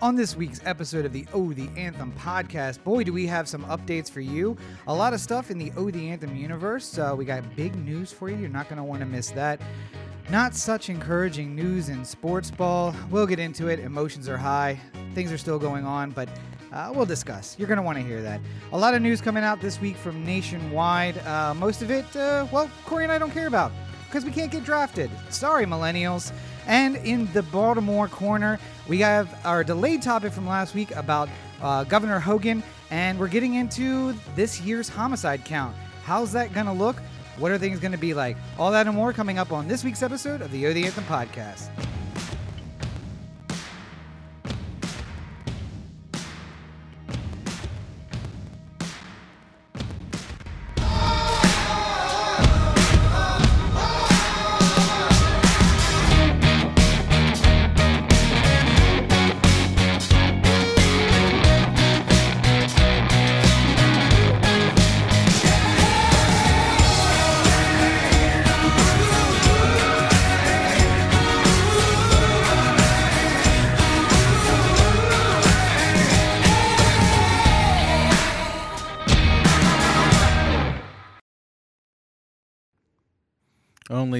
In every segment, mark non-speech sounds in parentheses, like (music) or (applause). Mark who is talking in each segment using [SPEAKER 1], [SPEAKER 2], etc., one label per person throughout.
[SPEAKER 1] On this week's episode of the Oh the Anthem podcast, boy, do we have some updates for you. A lot of stuff in the Oh the Anthem universe. Uh, we got big news for you. You're not going to want to miss that. Not such encouraging news in sports ball. We'll get into it. Emotions are high. Things are still going on, but uh, we'll discuss. You're going to want to hear that. A lot of news coming out this week from nationwide. Uh, most of it, uh, well, Corey and I don't care about because we can't get drafted. Sorry, millennials. And in the Baltimore corner, we have our delayed topic from last week about uh, Governor Hogan, and we're getting into this year's homicide count. How's that going to look? What are things going to be like? All that and more coming up on this week's episode of the O the Anthem podcast.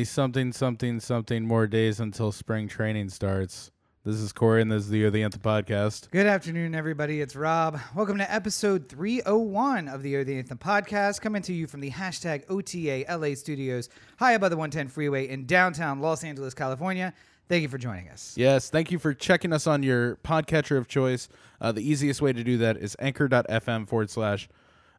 [SPEAKER 2] Something, something, something more days until spring training starts. This is Corey, and this is the O the Anthem podcast.
[SPEAKER 1] Good afternoon, everybody. It's Rob. Welcome to episode 301 of the O the Anthem podcast, coming to you from the hashtag OTA LA studios, high above the 110 freeway in downtown Los Angeles, California. Thank you for joining us.
[SPEAKER 2] Yes, thank you for checking us on your podcatcher of choice. Uh, the easiest way to do that is anchor.fm forward slash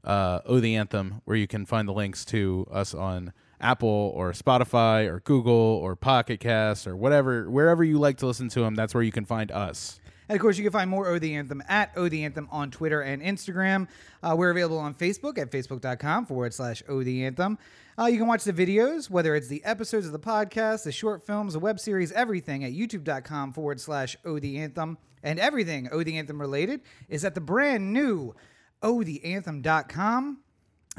[SPEAKER 2] uh, O the Anthem, where you can find the links to us on Apple or Spotify or Google or Pocket Cast or whatever, wherever you like to listen to them. That's where you can find us.
[SPEAKER 1] And of course, you can find more O the Anthem at O the Anthem on Twitter and Instagram. Uh, we're available on Facebook at facebook.com forward slash O the Anthem. Uh, you can watch the videos, whether it's the episodes of the podcast, the short films, the web series, everything at youtube.com forward slash O the Anthem. And everything O the Anthem related is at the brand new otheanthem.com.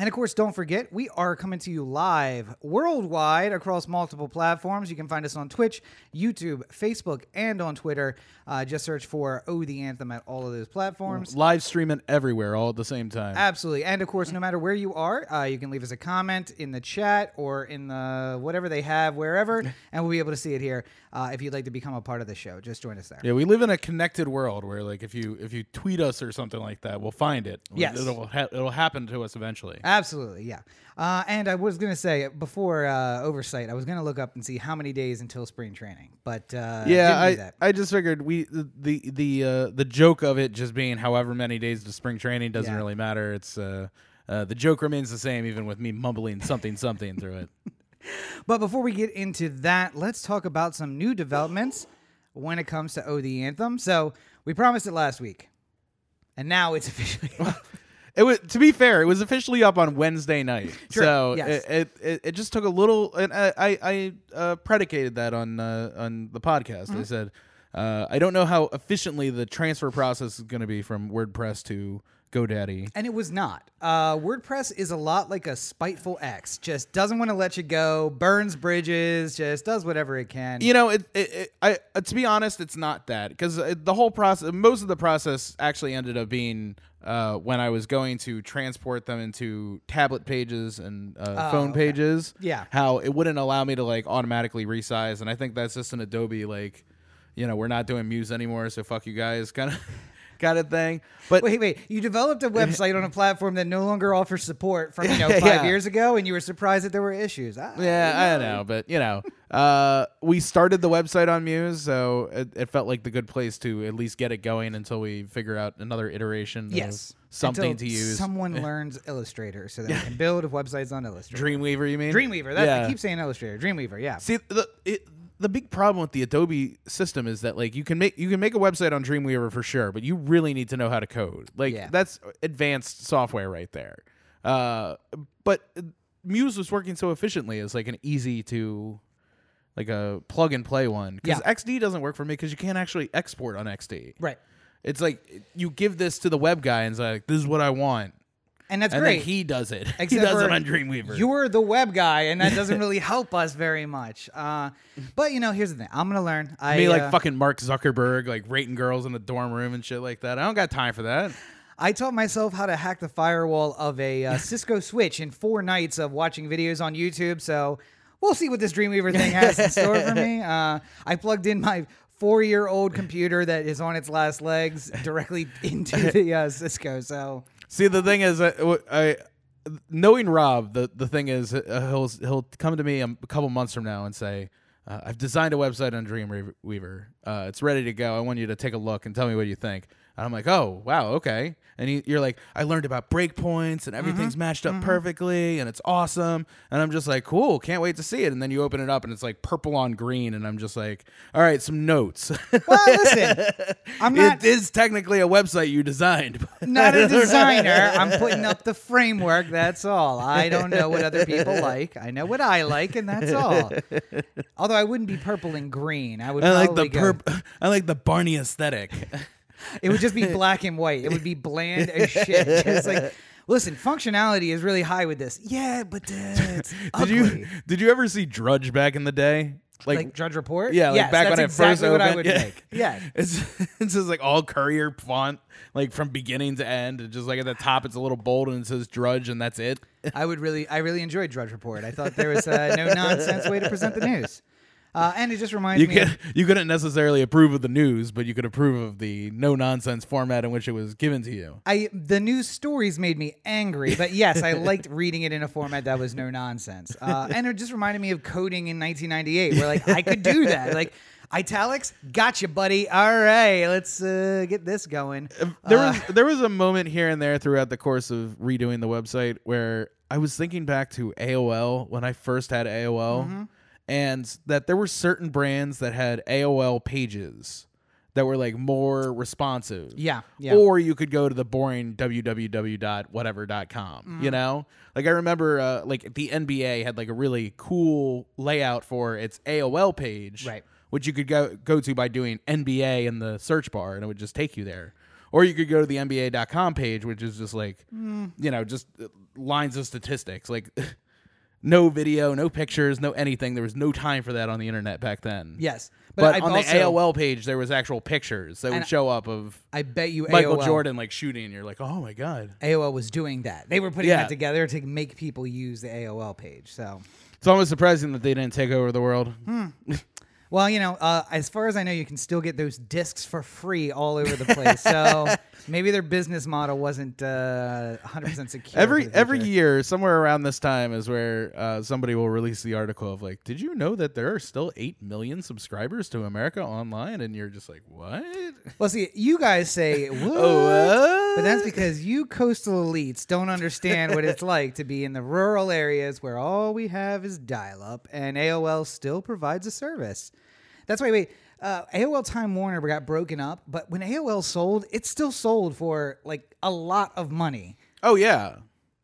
[SPEAKER 1] And of course, don't forget, we are coming to you live worldwide across multiple platforms. You can find us on Twitch, YouTube, Facebook, and on Twitter. Uh, just search for Oh the Anthem at all of those platforms.
[SPEAKER 2] Live streaming everywhere all at the same time.
[SPEAKER 1] Absolutely. And of course, no matter where you are, uh, you can leave us a comment in the chat or in the whatever they have, wherever, (laughs) and we'll be able to see it here. Uh, if you'd like to become a part of the show, just join us there.
[SPEAKER 2] Yeah, we live in a connected world where, like, if you if you tweet us or something like that, we'll find it.
[SPEAKER 1] Yes.
[SPEAKER 2] it'll ha- it'll happen to us eventually.
[SPEAKER 1] Absolutely, yeah. Uh, and I was going to say before uh, oversight, I was going to look up and see how many days until spring training, but uh,
[SPEAKER 2] yeah, I. I just figured we the the the, uh, the joke of it just being however many days to spring training doesn't
[SPEAKER 1] Yeah.
[SPEAKER 2] really matter. It's uh, uh, the joke remains the same even with me mumbling something something through it. (laughs)
[SPEAKER 1] But before we get into that, let's talk about some new developments when it comes to O the Anthem. So we promised it last week, and now it's (laughs) officially. (laughs)
[SPEAKER 2] It was to be fair, it was officially up on Wednesday night,
[SPEAKER 1] Sure,
[SPEAKER 2] so
[SPEAKER 1] yes.
[SPEAKER 2] it, it it it just took a little. And I I, I uh, predicated that on uh, on the podcast.
[SPEAKER 1] Mm-hmm.
[SPEAKER 2] I said uh, I don't know how efficiently the transfer process is going to be from WordPress to GoDaddy.
[SPEAKER 1] And it was not. Uh, WordPress is a lot like a spiteful ex. Just doesn't want to let you go, burns bridges, just does whatever it can.
[SPEAKER 2] You know, it, it, it I uh, to be honest, it's not that because the whole process, most of the process actually ended up being uh, when I was going to transport them into tablet pages and uh, phone
[SPEAKER 1] okay.
[SPEAKER 2] pages.
[SPEAKER 1] Yeah.
[SPEAKER 2] how it wouldn't allow me to like automatically resize, and I think that's just an Adobe like, you know, we're not doing Muse anymore, so fuck you guys, kind of, (laughs) kind of thing. But
[SPEAKER 1] Wait, wait. You developed a (laughs) website on a platform that no longer offers support from you (laughs) know five
[SPEAKER 2] Yeah.
[SPEAKER 1] years ago, and you were surprised that there were issues. Ah,
[SPEAKER 2] Yeah, I know, but you know, uh, we started the website on Muse, so it, it felt like the good place to at least get it going until we figure out another iteration
[SPEAKER 1] Yes.
[SPEAKER 2] something
[SPEAKER 1] Until
[SPEAKER 2] to use.
[SPEAKER 1] Someone (laughs) learns Illustrator so that they can build websites on Illustrator.
[SPEAKER 2] Dreamweaver, you mean?
[SPEAKER 1] Dreamweaver. That,
[SPEAKER 2] yeah.
[SPEAKER 1] I keep saying Illustrator. Dreamweaver. Yeah.
[SPEAKER 2] See the it, the big problem with the Adobe system is that like you can make you can make a website on Dreamweaver for sure, but you really need to know how to code. Like
[SPEAKER 1] Yeah.
[SPEAKER 2] that's advanced software right there. Uh, but Muse was working so efficiently as like an easy to like a plug and play one because
[SPEAKER 1] Yeah.
[SPEAKER 2] XD doesn't work for me because you can't actually export on XD.
[SPEAKER 1] Right.
[SPEAKER 2] It's like you give this to the web guy and it's like this is what I want.
[SPEAKER 1] And that's
[SPEAKER 2] and
[SPEAKER 1] great.
[SPEAKER 2] he does it. (laughs) he does it on Dreamweaver.
[SPEAKER 1] You're the web guy, and that doesn't (laughs) really help us very much. Uh, but you know, here's the thing: I'm gonna learn. I
[SPEAKER 2] Me like
[SPEAKER 1] uh,
[SPEAKER 2] fucking Mark Zuckerberg, like rating girls in the dorm room and shit like that. I don't got time for that.
[SPEAKER 1] I taught myself how to hack the firewall of a uh, (laughs) Cisco switch in four nights of watching videos on YouTube. So we'll see what this Dreamweaver thing has in store for me. Uh, I plugged in my four-year-old computer that is on its last legs directly into the uh, Cisco. So
[SPEAKER 2] See, the thing is, wh- I knowing Rob, the the thing is, uh, he'll he'll come to me a couple months from now and say, uh, "I've designed a website on Dreamweaver. Uh, it's ready to go. I want you to take a look and tell me what you think." And I'm like, "Oh, wow, okay." And you're like, "I learned about breakpoints and mm-hmm. everything's matched up mm-hmm. perfectly, and it's awesome." And I'm just like, "Cool, can't wait to see it." And then you open it up, and it's like purple on green, and I'm just like, "All right, some notes."
[SPEAKER 1] well, listen, (laughs) I'm not
[SPEAKER 2] it is technically a website you designed.
[SPEAKER 1] not a (laughs) designer. I'm putting up the framework. That's all. I don't know what other people like. I know what I like, and that's all. Although I wouldn't be purple and green. I would.
[SPEAKER 2] I like the perp. (laughs) I like the Barney aesthetic.
[SPEAKER 1] It would just be (laughs) black and white. It would be bland as shit. (laughs) Just like, listen, functionality is really high with this. Yeah, but (laughs) uh, it's
[SPEAKER 2] did
[SPEAKER 1] ugly.
[SPEAKER 2] you did you ever see Drudge back in the day?
[SPEAKER 1] like, Drudge Report?
[SPEAKER 2] yeah, like
[SPEAKER 1] yes,
[SPEAKER 2] back
[SPEAKER 1] that's
[SPEAKER 2] when
[SPEAKER 1] exactly
[SPEAKER 2] it first
[SPEAKER 1] what
[SPEAKER 2] opened.
[SPEAKER 1] I would
[SPEAKER 2] yeah.
[SPEAKER 1] make. Yeah.
[SPEAKER 2] it's it's just like all courier font, like from beginning to end. It's just like at the top, it's a little bold and it says Drudge, and that's it.
[SPEAKER 1] I would really, I really enjoyed Drudge Report. I thought there was a no nonsense way to present the news. Uh, and it just reminds
[SPEAKER 2] You
[SPEAKER 1] me. of- (laughs)
[SPEAKER 2] you couldn't necessarily approve of the news, but you could approve of the no nonsense format in which it was given to you.
[SPEAKER 1] I the news stories made me angry, but yes, I liked reading it in a format that was no nonsense. Uh, (laughs) and it just reminded me of coding in 1998, where like I could do (laughs) that, like italics, gotcha, buddy. All right, let's uh, get this going.
[SPEAKER 2] There
[SPEAKER 1] Uh,
[SPEAKER 2] was there was a moment here and there throughout the course of redoing the website where I was thinking back to AOL when I first had AOL,
[SPEAKER 1] Mm-hmm.
[SPEAKER 2] And that there were certain brands that had AOL pages that were like more responsive.
[SPEAKER 1] Yeah, yeah.
[SPEAKER 2] Or you could go to the boring www.whatever.com,
[SPEAKER 1] Mm-hmm.
[SPEAKER 2] you know? Like I remember uh, like the NBA had like a really cool layout for its AOL page.
[SPEAKER 1] Right.
[SPEAKER 2] Which you could go go to by doing NBA in the search bar and it would just take you there. Or you could go to the NBA.com page, which is just like,
[SPEAKER 1] Mm.
[SPEAKER 2] you know, just uh, lines of statistics. Like, (laughs) no video, no pictures, no anything. There was no time for that on the internet back then.
[SPEAKER 1] yes,
[SPEAKER 2] But,
[SPEAKER 1] but, I've
[SPEAKER 2] on
[SPEAKER 1] also,
[SPEAKER 2] the AOL page, there was actual pictures that would show up of
[SPEAKER 1] I bet you
[SPEAKER 2] Michael
[SPEAKER 1] AOL,
[SPEAKER 2] Jordan like shooting, and you're like, oh my god.
[SPEAKER 1] AOL was doing that. They were putting
[SPEAKER 2] Yeah.
[SPEAKER 1] that together to make people use the AOL page. So.
[SPEAKER 2] It's almost surprising that they didn't take over the world.
[SPEAKER 1] Hmm. (laughs) Well, you know, uh, as far as I know, you can still get those discs for free all over the place. (laughs) so maybe their business model wasn't uh, 100% secure.
[SPEAKER 2] Every every year, somewhere around this time, is where uh, somebody will release the article of like, "Did you know that there are still eight million subscribers to America Online?" And you're just like, "What?"
[SPEAKER 1] Well, see, you guys say, what? (laughs)
[SPEAKER 2] Oh, what?
[SPEAKER 1] But that's because you coastal elites don't understand what it's (laughs) like to be in the rural areas where all we have is dial up and AOL still provides a service. That's why, wait, uh, AOL Time Warner got broken up, but when AOL sold, it still sold for like a lot of money
[SPEAKER 2] oh yeah,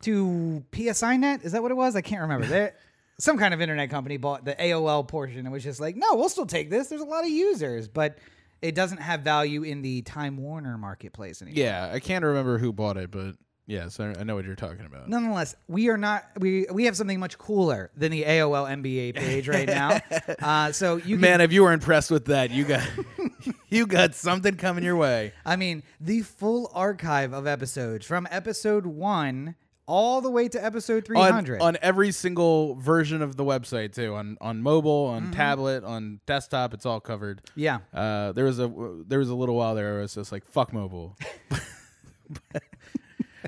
[SPEAKER 1] to PSINet. Is that what it was? I can't remember. (laughs) Some kind of internet company bought the AOL portion and was just like, no, we'll still take this. There's a lot of users, but it doesn't have value in the Time Warner marketplace anymore.
[SPEAKER 2] yeah. I can't remember who bought it, but yes, I, I know what you're talking about.
[SPEAKER 1] Nonetheless, we are not we we have something much cooler than the AOL NBA page right now. (laughs) Uh, so you can,
[SPEAKER 2] Man, if you were impressed with that, you got (laughs) you got something coming your way.
[SPEAKER 1] I mean, the full archive of episodes from episode one all the way to episode 300
[SPEAKER 2] on, on every single version of the website too. On on mobile on tablet on desktop it's all covered.
[SPEAKER 1] Yeah,
[SPEAKER 2] uh there was a there was a little while there where it was just like fuck mobile. (laughs)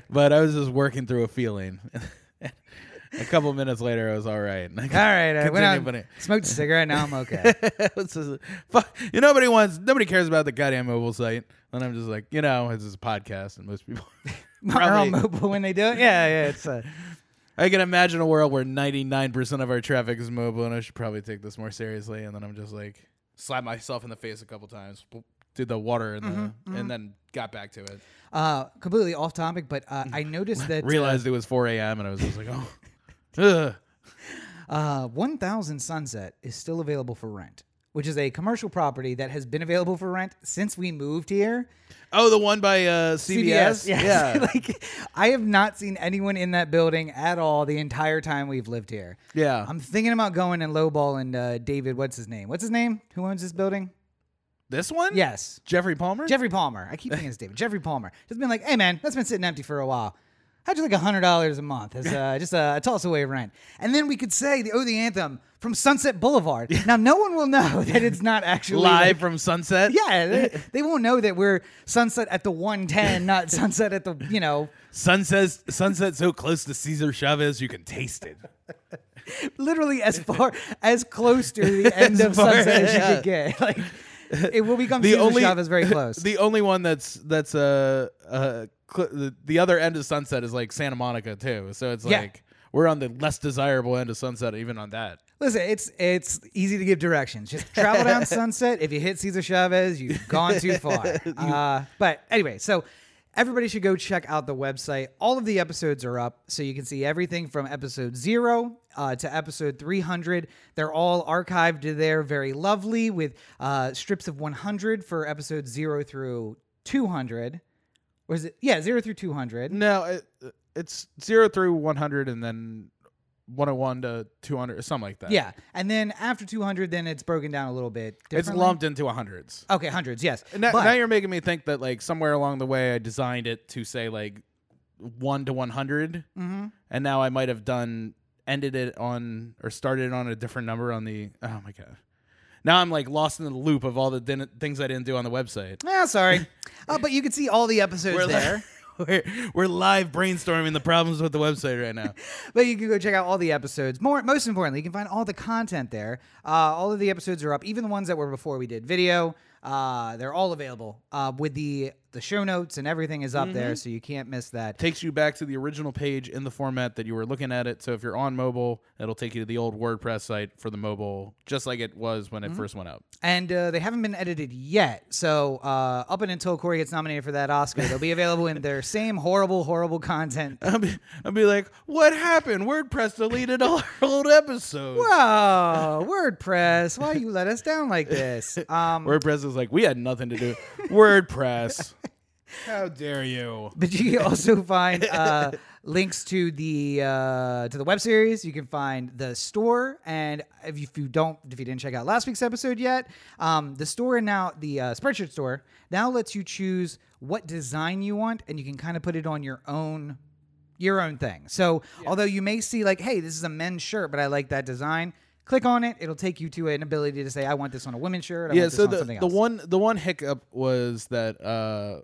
[SPEAKER 2] But i was just working through a feeling. (laughs) A couple minutes later i was all right.
[SPEAKER 1] All right. I went out, smoked a cigarette. Now I'm okay. (laughs)
[SPEAKER 2] Just- fuck, you nobody wants nobody cares about the goddamn mobile site. And i'm just like you know it's just a podcast and most people Probably-
[SPEAKER 1] mobile when they do it. Yeah, yeah. It's uh, (laughs)
[SPEAKER 2] I can imagine a world where 99% of our traffic is mobile, and I should probably take this more seriously. And then I'm just like, slap myself in the face a couple times, did the water, and,
[SPEAKER 1] Mm-hmm,
[SPEAKER 2] the, and then got back to it.
[SPEAKER 1] uh, completely off topic, but uh, I (laughs) noticed that uh,
[SPEAKER 2] Realized it was 4 a.m., and I was just like, oh. (laughs)
[SPEAKER 1] Uh, 1000 Sunset is still available for rent. Which is a commercial property that has been available for rent since we moved here.
[SPEAKER 2] Oh, the one by uh, CBS.
[SPEAKER 1] yes.
[SPEAKER 2] Yeah. (laughs)
[SPEAKER 1] like I have not seen anyone in that building at all the entire time we've lived here.
[SPEAKER 2] yeah.
[SPEAKER 1] I'm thinking about going and lowball and uh, David. What's his name? What's his name? Who owns this building?
[SPEAKER 2] this one?
[SPEAKER 1] Yes,
[SPEAKER 2] Geoffrey Palmer.
[SPEAKER 1] Geoffrey Palmer. I keep (laughs) thinking it's David. Geoffrey Palmer. Just been like, hey man, that's been sitting empty for a while. How'd you like hundred dollars a month as uh, just a toss away rent? And then we could say the Oh the Anthem from Sunset Boulevard. Now no one will know (laughs) that it's not actually
[SPEAKER 2] Live
[SPEAKER 1] like-
[SPEAKER 2] from Sunset.
[SPEAKER 1] yeah, they, they won't know that we're Sunset at the 110, not (laughs) Sunset at the you know
[SPEAKER 2] Sunset. Sunset so close to Cesar Chavez, you can taste it.
[SPEAKER 1] literally as far as close to the (laughs) end of
[SPEAKER 2] far-
[SPEAKER 1] Sunset as you
[SPEAKER 2] yeah.
[SPEAKER 1] could get. Like it will become
[SPEAKER 2] The
[SPEAKER 1] Cesar
[SPEAKER 2] only
[SPEAKER 1] Chavez very close.
[SPEAKER 2] The only one that's that's uh, uh the, the other end of Sunset is like Santa Monica too. So it's
[SPEAKER 1] Yeah.
[SPEAKER 2] like we're on the less desirable end of Sunset, even on that.
[SPEAKER 1] Listen, it's it's easy to give directions. Just travel down (laughs) Sunset. If you hit Cesar Chavez, you've gone too (laughs) far. Uh, but anyway, so everybody should go check out the website. All of the episodes are up, so you can see everything from episode zero uh, to episode 300. They're all archived there, very lovely, with uh, strips of 100 for episodes zero through 200. Or is it? Yeah, zero through 200.
[SPEAKER 2] No, it, it's zero through one hundred, and then one hundred one to two hundred, something like that.
[SPEAKER 1] Yeah, and then after 200, then it's broken down a little bit.
[SPEAKER 2] it's lumped into hundreds.
[SPEAKER 1] Okay, hundreds, yes.
[SPEAKER 2] Now, now you're making me think that like somewhere along the way I designed it to say like one to one
[SPEAKER 1] Mm-hmm.
[SPEAKER 2] and now I might have done ended it on or started it on a different number on the. Oh my god! Now I'm like lost in the loop of all the din- things I didn't do on the website.
[SPEAKER 1] Yeah, (laughs) sorry. uh, but you can see all the episodes
[SPEAKER 2] We're,
[SPEAKER 1] there. (laughs)
[SPEAKER 2] we're, we're live brainstorming the problems with the website right now. (laughs)
[SPEAKER 1] but you can go check out all the episodes. More, most importantly, you can find all the content there. Uh, all of the episodes are up, even the ones that were before we did video. Uh, they're all available uh, with the the show notes and everything is up there, so you can't miss that.
[SPEAKER 2] Takes you back to the original page in the format that you were looking at it. So if you're on mobile, it'll take you to the old WordPress site for the mobile, just like it was when it first went out.
[SPEAKER 1] And uh, they haven't been edited yet, so uh, up and until Corey gets nominated for that Oscar, they'll be available in their (laughs) same horrible, horrible content.
[SPEAKER 2] I'll be, I'll be like, what happened? WordPress deleted all our old episodes.
[SPEAKER 1] Whoa, WordPress! Why you let us down like this? Um, (laughs)
[SPEAKER 2] WordPress is like, we had nothing to do. (laughs) WordPress. How dare you?
[SPEAKER 1] But you can also (laughs) find uh, links to the uh, to the web series. You can find the store, and if you, if you don't, if you didn't check out last week's episode yet, um, the store now the uh, Spreadshirt store now lets you choose what design you want, and you can kind of put it on your own your own thing. So although you may see like, hey, this is a men's shirt, but I like that design. Click on it; it'll take you to an ability to say, I want this on a women's shirt. I
[SPEAKER 2] yeah,
[SPEAKER 1] want this
[SPEAKER 2] so the,
[SPEAKER 1] something
[SPEAKER 2] the one the one hiccup was that uh,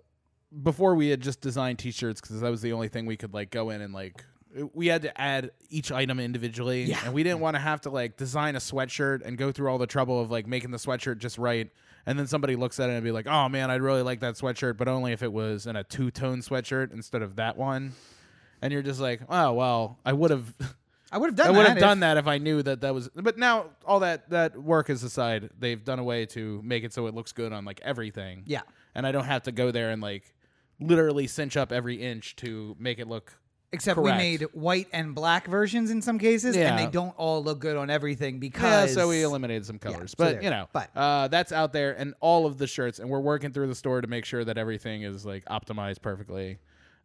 [SPEAKER 2] before we had just designed t-shirts because that was the only thing we could like go in and like we had to add each item individually
[SPEAKER 1] Yeah.
[SPEAKER 2] and we didn't want to have to like design a sweatshirt and go through all the trouble of like making the sweatshirt just right and then somebody looks at it and be like oh man i'd really like that sweatshirt but only if it was in a two-tone sweatshirt instead of that one and you're just like oh well i would have (laughs)
[SPEAKER 1] I would have done.
[SPEAKER 2] I would have
[SPEAKER 1] if-
[SPEAKER 2] done that if I knew that that was. But now all that that work is aside, they've done a way to make it so it looks good on like everything.
[SPEAKER 1] Yeah.
[SPEAKER 2] and I don't have to go there and like literally cinch up every inch to make it look.
[SPEAKER 1] Except
[SPEAKER 2] Correct.
[SPEAKER 1] we made white and black versions in some cases, and they don't all look good on everything
[SPEAKER 2] Yeah,
[SPEAKER 1] because.
[SPEAKER 2] so we eliminated some colors,
[SPEAKER 1] so
[SPEAKER 2] but
[SPEAKER 1] there-
[SPEAKER 2] you know,
[SPEAKER 1] but-
[SPEAKER 2] uh, that's out there, and all of the shirts, and we're working through the store to make sure that everything is like optimized perfectly.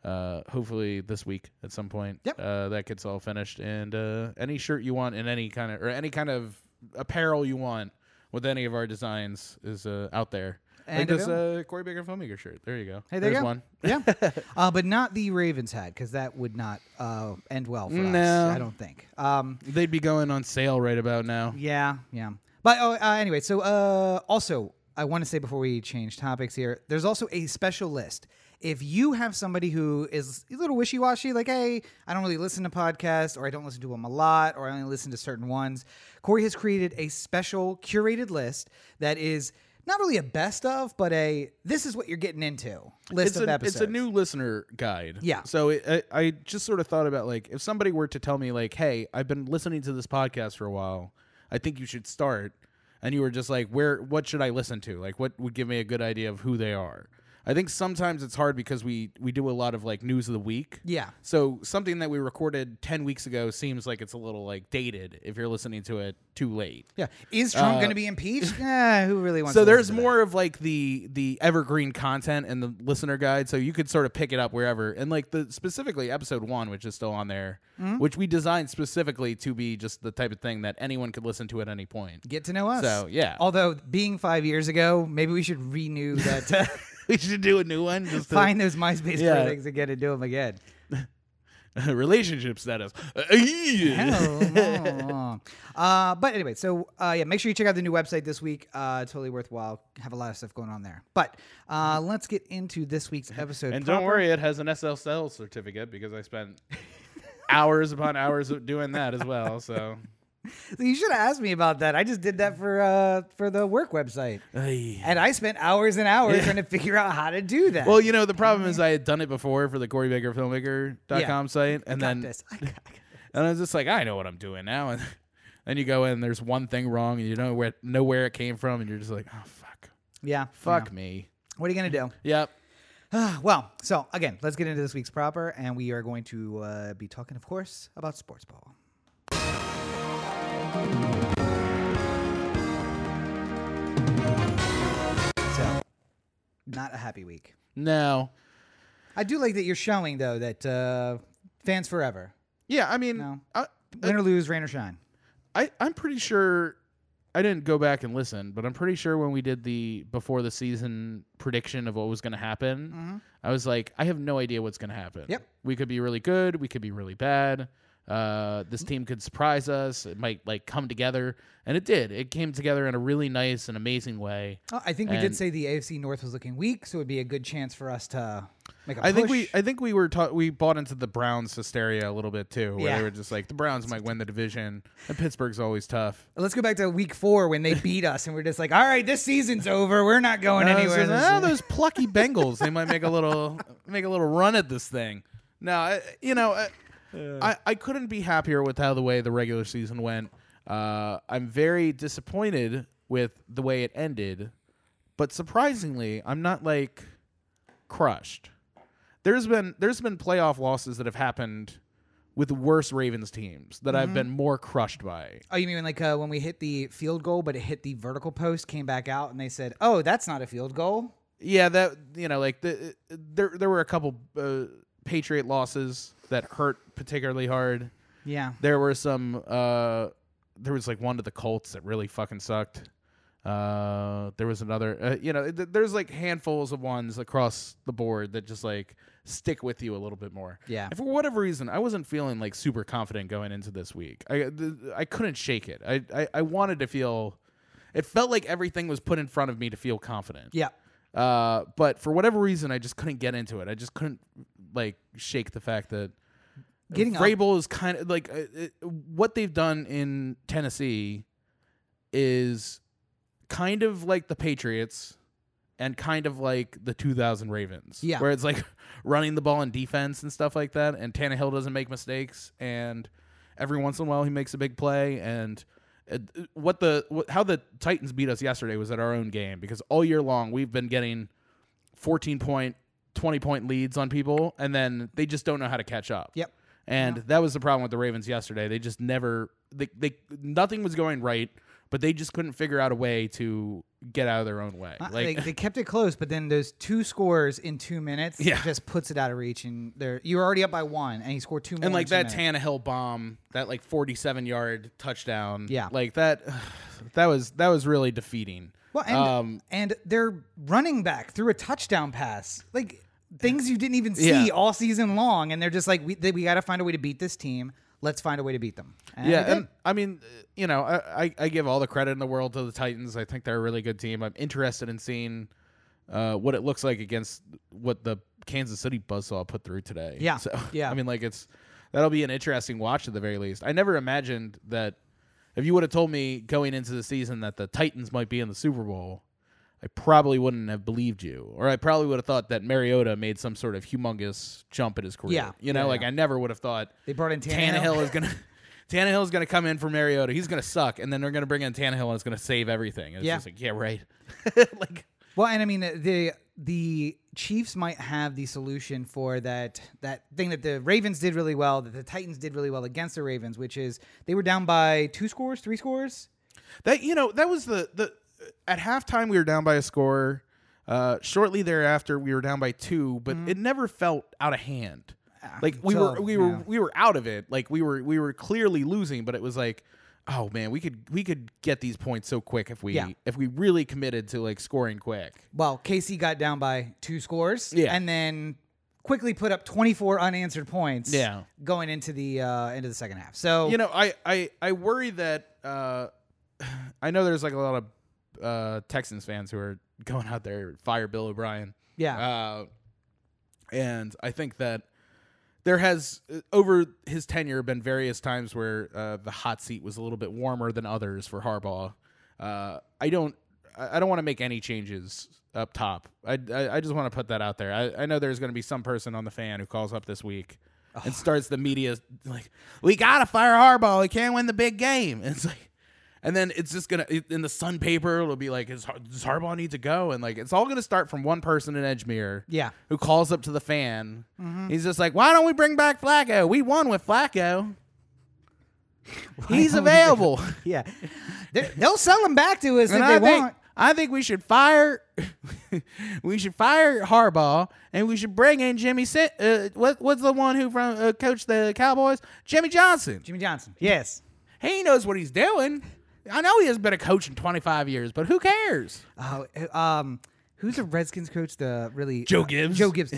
[SPEAKER 2] Uh, hopefully this week at some point,
[SPEAKER 1] Yep.
[SPEAKER 2] uh, that gets all finished, and uh, any shirt you want in any kind of or any kind of apparel you want with any of our designs is uh, out there.
[SPEAKER 1] And
[SPEAKER 2] like this uh, Corey Baker filmmaker shirt. There you go.
[SPEAKER 1] Hey, there you
[SPEAKER 2] There's
[SPEAKER 1] go.
[SPEAKER 2] one. (laughs)
[SPEAKER 1] yeah, (laughs) uh, but not the Ravens hat because that would not uh, end well for us.
[SPEAKER 2] No.
[SPEAKER 1] I don't think. Um,
[SPEAKER 2] They'd be going on sale right about now.
[SPEAKER 1] yeah, yeah. But oh, uh, anyway, so uh, also I want to say before we change topics here, there's also a special list. If you have somebody who is a little wishy washy, like, hey, I don't really listen to podcasts, or I don't listen to them a lot, or I only listen to certain ones, Corey has created a special curated list that is not really a best of, but a this is what you're getting into list
[SPEAKER 2] it's
[SPEAKER 1] of
[SPEAKER 2] a,
[SPEAKER 1] episodes.
[SPEAKER 2] It's a new listener guide.
[SPEAKER 1] Yeah.
[SPEAKER 2] So it, I, I just sort of thought about like if somebody were to tell me like, "Hey, I've been listening to this podcast for a while. I think you should start," and you were just like, "Where? What should I listen to? Like, what would give me a good idea of who they are?" I think sometimes it's hard because we we do a lot of like news of the week.
[SPEAKER 1] Yeah.
[SPEAKER 2] So something that we recorded 10 weeks ago seems like it's a little like dated if you're listening to it too late.
[SPEAKER 1] Yeah. Is Trump
[SPEAKER 2] Uh,
[SPEAKER 1] going to be impeached? eh, who really wants
[SPEAKER 2] So
[SPEAKER 1] to
[SPEAKER 2] there's
[SPEAKER 1] listen to
[SPEAKER 2] more of like the the evergreen content in the listener guide, so you could sort of pick it up wherever. And like the specifically episode one, which is still on there,
[SPEAKER 1] Mm-hmm.
[SPEAKER 2] which we designed specifically to be just the type of thing that anyone could listen to at any point.
[SPEAKER 1] that? Get to know us.
[SPEAKER 2] So, yeah.
[SPEAKER 1] Although being five years ago, maybe we should renew that. Uh, (laughs)
[SPEAKER 2] we should do a new one. Just to-
[SPEAKER 1] find those MySpace
[SPEAKER 2] Yeah.
[SPEAKER 1] things again and do them again.
[SPEAKER 2] relationship status.
[SPEAKER 1] Hell, (laughs) uh, but anyway, so uh, yeah, make sure you check out the new website this week. Uh, totally worthwhile. Have a lot of stuff going on there. But uh, let's get into this week's episode.
[SPEAKER 2] And
[SPEAKER 1] proper.
[SPEAKER 2] don't worry, it has an SSL certificate because I spent (laughs) hours upon hours doing that as well. So, (laughs)
[SPEAKER 1] you should have asked me about that. I just did that for uh, for the work website, and I spent hours and hours trying to figure out how to do that.
[SPEAKER 2] well, you know, the problem is (laughs) I had done it before for the Corey Baker CoreyBakerFilmmaker.com
[SPEAKER 1] Yeah.
[SPEAKER 2] site, and then
[SPEAKER 1] this. I got this.
[SPEAKER 2] and I was just like, I know what I'm doing now, and (laughs) then you go in, there's one thing wrong, and you don't know where know where it came from, and you're just like, oh fuck,
[SPEAKER 1] yeah,
[SPEAKER 2] fuck
[SPEAKER 1] yeah.
[SPEAKER 2] me.
[SPEAKER 1] What are you gonna do?
[SPEAKER 2] Yep. (sighs)
[SPEAKER 1] well, so again, let's get into this week's proper, and we are going to uh, be talking, of course, about sports ball. So, not a happy week.
[SPEAKER 2] No.
[SPEAKER 1] I do like that you're showing though that uh, fans forever,
[SPEAKER 2] Yeah, I mean,
[SPEAKER 1] No.
[SPEAKER 2] I,
[SPEAKER 1] win or lose, rain or shine.
[SPEAKER 2] I I'm pretty sure. I didn't go back and listen, but I'm pretty sure when we did the before the season prediction of what was going to happen, I was like, I have no idea what's going to happen.
[SPEAKER 1] Yep.
[SPEAKER 2] We could be really good. We could be really bad. Uh, this team could surprise us. It might like come together, and it did. It came together in a really nice and amazing way.
[SPEAKER 1] Oh, I think we did say the AFC North was looking weak, so it would be a good chance for us to make a
[SPEAKER 2] I think we. I think we were taught we bought into the Browns hysteria a little bit too, where
[SPEAKER 1] Yeah.
[SPEAKER 2] they were just like the Browns might win the division, and Pittsburgh's always tough.
[SPEAKER 1] Let's go back to week four when they beat us, and we're just like, all right, this season's over. We're not going
[SPEAKER 2] And
[SPEAKER 1] anywhere.
[SPEAKER 2] just,
[SPEAKER 1] this
[SPEAKER 2] "Ah,
[SPEAKER 1] year."
[SPEAKER 2] those plucky Bengals, they might make a little (laughs) make a little run at this thing. No, I, you know, I, I I couldn't be happier with how the way the regular season went. Uh, I'm very disappointed with the way it ended, but surprisingly, I'm not like crushed. There's been there's been playoff losses that have happened with worse Ravens teams that I've been more crushed by.
[SPEAKER 1] Oh, you mean like uh, when we hit the field goal, but it hit the vertical post, came back out, and they said, "Oh, that's not a field goal."
[SPEAKER 2] Yeah, that you know, like the there there were a couple uh, Patriot losses that hurt particularly hard.
[SPEAKER 1] Yeah,
[SPEAKER 2] There were some. Uh, there was like one to the Colts that really fucking sucked. Uh, there was another. Uh, you know, th- there's like handfuls of ones across the board that just like stick with you a little bit more.
[SPEAKER 1] Yeah.
[SPEAKER 2] And for whatever reason, I wasn't feeling like super confident going into this week. I th- I couldn't shake it. I, I I wanted to feel. It felt like everything was put in front of me to feel confident.
[SPEAKER 1] yeah.
[SPEAKER 2] Uh, but for whatever reason, I just couldn't get into it. I just couldn't like shake the fact that
[SPEAKER 1] Getting up-
[SPEAKER 2] is kind of like uh, it, what they've done in Tennessee is kind of like the Patriots and kind of like the 2000 Ravens.
[SPEAKER 1] Yeah.
[SPEAKER 2] Where it's like (laughs) running the ball in defense and stuff like that. And Tannehill doesn't make mistakes. And every once in a while he makes a big play. And uh, Uh, what the what, how the Titans beat us yesterday was at our own game because all year long we've been getting 14 point, 20 point leads on people. And then they just don't know how to catch up.
[SPEAKER 1] Yep.
[SPEAKER 2] And that was the problem with the Ravens yesterday. They just never they, they nothing was going right, but they just couldn't figure out a way to get out of their own way.
[SPEAKER 1] Uh,
[SPEAKER 2] Like
[SPEAKER 1] they, they (laughs) kept it close, but then those two scores in two minutes
[SPEAKER 2] Yeah.
[SPEAKER 1] just puts it out of reach. And they're you're already up by one, and he scored two more.
[SPEAKER 2] and like that
[SPEAKER 1] minutes.
[SPEAKER 2] Tannehill bomb, that like 47 yard touchdown.
[SPEAKER 1] Yeah.
[SPEAKER 2] Like that (sighs) that was that was really defeating.
[SPEAKER 1] Well, and,
[SPEAKER 2] Um,
[SPEAKER 1] and they're running back through a touchdown pass, like things you didn't even see
[SPEAKER 2] Yeah.
[SPEAKER 1] all season long, and they're just like, we, they, we got to find a way to beat this team. Let's find a way to beat them. And
[SPEAKER 2] yeah, and I mean, uh, you know, I, I I give all the credit in the world to the Titans. I think they're a really good team. I'm interested in seeing uh, what it looks like against what the Kansas City Buzzsaw put through today.
[SPEAKER 1] Yeah,
[SPEAKER 2] so (laughs)
[SPEAKER 1] yeah.
[SPEAKER 2] I mean, like it's that'll be an interesting watch at the very least. I never imagined that if you would have told me going into the season that the Titans might be in the Super Bowl. I probably wouldn't have believed you, or I probably would have thought that Mariota made some sort of humongous jump in his career.
[SPEAKER 1] Yeah,
[SPEAKER 2] you know,
[SPEAKER 1] yeah,
[SPEAKER 2] like
[SPEAKER 1] yeah.
[SPEAKER 2] I never would have thought
[SPEAKER 1] they brought in Tannehill.
[SPEAKER 2] Tannehill is (laughs) gonna Tannehill is gonna come in for Mariota. He's gonna suck, and then they're gonna bring in Tannehill, and it's gonna save everything. And it's
[SPEAKER 1] Yeah.
[SPEAKER 2] just like, yeah, right. (laughs) (laughs) like,
[SPEAKER 1] Well, and I mean uh, the the Chiefs might have the solution for that that thing that the Ravens did really well, that the Titans did really well against the Ravens, which is they were down by two scores, three scores.
[SPEAKER 2] That you know that was the the at halftime we were down by a score. Uh, shortly thereafter we were down by two, but it never felt out of hand. Like we were we were
[SPEAKER 1] yeah.
[SPEAKER 2] we were out of it. Like we were we were clearly losing, but it was like, oh man, we could we could get these points so quick if we
[SPEAKER 1] Yeah.
[SPEAKER 2] if we really committed to like scoring quick.
[SPEAKER 1] Well, KC got down by two scores,
[SPEAKER 2] Yeah.
[SPEAKER 1] and then quickly put up 24 unanswered points.
[SPEAKER 2] Yeah.
[SPEAKER 1] going into the uh, into the second half. So
[SPEAKER 2] You know, I I I worry that uh, (sighs) I know there's like a lot of uh, Texans fans who are (laughs) going out there fire Bill O'Brien.
[SPEAKER 1] yeah,
[SPEAKER 2] Uh, and I think that there has uh, over his tenure been various times where uh, the hot seat was a little bit warmer than others for Harbaugh. Uh, I don't I don't want to make any changes up top. I I, I just want to put that out there. I, I know there's going to be some person on the fan who calls up this week and starts the media like we gotta fire Harbaugh. He can't win the big game. And (laughs) it's like. And then it's just gonna in the Sun paper. It'll be like, "Is Har- does Harbaugh need to go?" And like, it's all gonna start from one person in Edgemere
[SPEAKER 1] yeah.
[SPEAKER 2] who calls up to the fan. He's just like, "Why don't we bring back Flacco? We won with Flacco. (laughs) He's available." (laughs)
[SPEAKER 1] Yeah, They- they'll sell him back to us
[SPEAKER 2] and
[SPEAKER 1] if
[SPEAKER 2] I
[SPEAKER 1] they
[SPEAKER 2] think
[SPEAKER 1] want.
[SPEAKER 2] I think we should fire (laughs) we should fire Harbaugh and we should bring in Jimmy. Uh, what what's the one who from uh, coached the Cowboys? Jimmy Johnson.
[SPEAKER 1] Jimmy Johnson. Yes.
[SPEAKER 2] He knows what he's doing. I know he hasn't been a coach in 25 years, but who cares?
[SPEAKER 1] Oh, um, who's the Redskins coach? The really
[SPEAKER 2] Joe
[SPEAKER 1] uh,
[SPEAKER 2] Gibbs?
[SPEAKER 1] Joe Gibbs.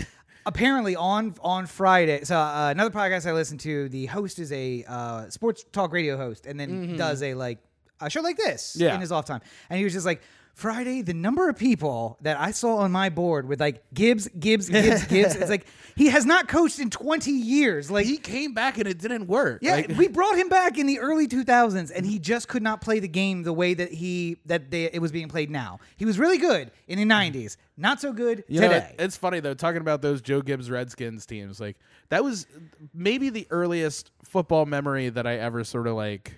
[SPEAKER 1] Apparently on on Friday, so uh, another podcast I listen to, the host is a uh, sports talk radio host, and then does a like a show like this
[SPEAKER 2] Mm-hmm. Yeah.
[SPEAKER 1] in his off time, and he was just like. Friday, the number of people that I saw on my board with like Gibbs, Gibbs, Gibbs, (laughs) Gibbs, it's like he has not coached in 20 years. Like,
[SPEAKER 2] He came back and it didn't work.
[SPEAKER 1] yeah,
[SPEAKER 2] Like-
[SPEAKER 1] we brought him back in the early 2000s, and he just could not play the game the way that he that they, it was being played now. He was really good in the 90s, not so good
[SPEAKER 2] You know,
[SPEAKER 1] today.
[SPEAKER 2] it's funny though talking about those Joe Gibbs Redskins teams. Like that was maybe the earliest football memory that I ever sort of like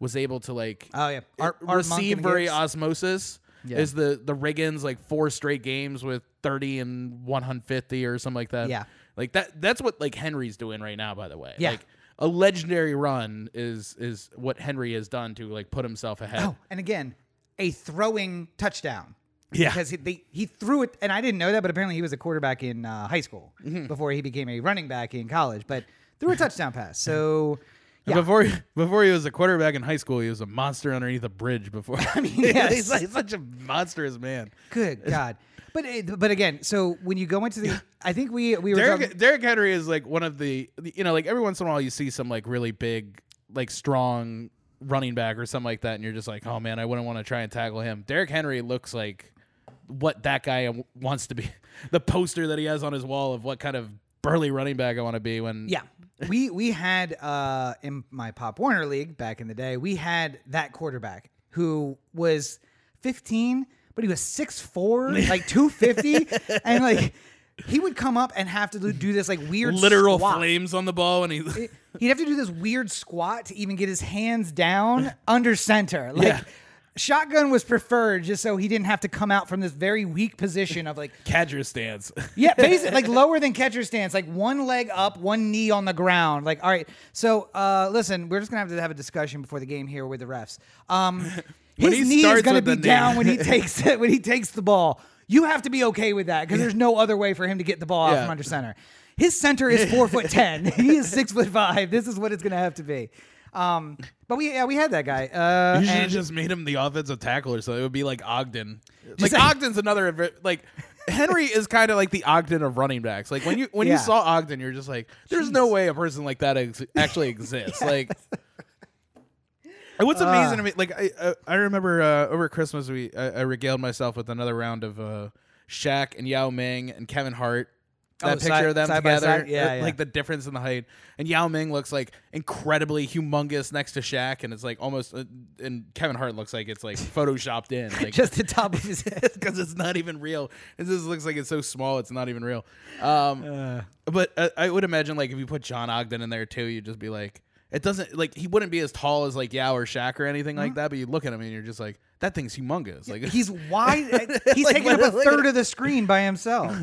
[SPEAKER 2] was able to like
[SPEAKER 1] oh yeah, Art, Art
[SPEAKER 2] receive very osmosis.
[SPEAKER 1] Yeah.
[SPEAKER 2] Is the the Riggins like four straight games with thirty and one hundred fifty or something like that?
[SPEAKER 1] Yeah.
[SPEAKER 2] like that. That's what like Henry's doing right now. By the way,
[SPEAKER 1] Yeah.
[SPEAKER 2] like a legendary run is is what Henry has done to like put himself ahead.
[SPEAKER 1] Oh, and again, a throwing touchdown.
[SPEAKER 2] Yeah.
[SPEAKER 1] because he, they, he threw it, and I didn't know that, but apparently he was a quarterback in uh, high school
[SPEAKER 2] Mm-hmm.
[SPEAKER 1] before he became a running back in college. But threw a (laughs) touchdown pass. So yeah,
[SPEAKER 2] Before (laughs) before he was a quarterback in high school, he was a monster underneath a bridge. Before (laughs) I
[SPEAKER 1] mean, yes.
[SPEAKER 2] he's like such a monstrous man.
[SPEAKER 1] good (laughs) God. But eh, but again, so when you go into the, I think we we were talking,
[SPEAKER 2] Derrick, Derrick Henry is like one of the you know like every once in a while you see some like really big like strong running back or something like that, and you're just like, oh man, I wouldn't want to try and tackle him. Derrick Henry looks like what that guy wants to be. The poster that he has on his wall of what kind of burly running back I want to be when
[SPEAKER 1] Yeah. We we had uh in my Pop Warner league back in the day, we had that quarterback who was 15, but he was 6'4, (laughs) like 250 and like he would come up and have to do, this like weird
[SPEAKER 2] literal
[SPEAKER 1] squat.
[SPEAKER 2] flames on the ball and he
[SPEAKER 1] He'd have to do this weird squat to even get his hands down under center. Like
[SPEAKER 2] Yeah.
[SPEAKER 1] Shotgun was preferred just so he didn't have to come out from this very weak position of like (laughs)
[SPEAKER 2] catcher stance. (laughs)
[SPEAKER 1] yeah, basically (laughs) like lower than catcher stance, like one leg up, one knee on the ground. Like, all right. So, uh, listen, we're just gonna have to have a discussion before the game here with the refs. Um, his
[SPEAKER 2] he
[SPEAKER 1] knee is gonna be
[SPEAKER 2] knee.
[SPEAKER 1] down when he takes it when he takes the ball. You have to be okay with that because there's no other way for him to get the ball out from under center. His center is four foot ten. He is six foot five. This is what it's gonna have to be. Um, but we yeah we had that guy. Uh,
[SPEAKER 2] You should have
[SPEAKER 1] and-
[SPEAKER 2] just made him the offensive tackle or so it would be like Ogden. Like
[SPEAKER 1] like-
[SPEAKER 2] Ogden's another adver- like Henry is kind of like the Ogden of running backs. Like when you when
[SPEAKER 1] Yeah.
[SPEAKER 2] you saw Ogden, you're just like, there's no way a person like that ex- actually exists. (laughs) Like. And what's amazing to me, like I, I, I remember uh, over Christmas, we I, I regaled myself with another round of uh, Shaq and Yao Ming and Kevin Hart. That
[SPEAKER 1] Oh,
[SPEAKER 2] picture
[SPEAKER 1] side-
[SPEAKER 2] of them together,
[SPEAKER 1] side? Yeah,
[SPEAKER 2] uh,
[SPEAKER 1] yeah.
[SPEAKER 2] like the difference in the height. And Yao Ming looks like incredibly humongous next to Shaq, and it's like almost. Uh, and Kevin Hart looks like it's like (laughs) photoshopped in, like
[SPEAKER 1] just the top of his head. (laughs)
[SPEAKER 2] because it's not even real. It just looks like it's so small, it's not even real. Um, but uh, I would imagine like if you put John Ogden in there too, you'd just be like, it doesn't like he wouldn't be as tall as like Yao or Shaq or anything
[SPEAKER 1] Uh-huh.
[SPEAKER 2] like that. But you look at him and you're just like, that thing's humongous. Like (laughs)
[SPEAKER 1] He's wide. He's
[SPEAKER 2] Like,
[SPEAKER 1] taking up a third of the screen by himself.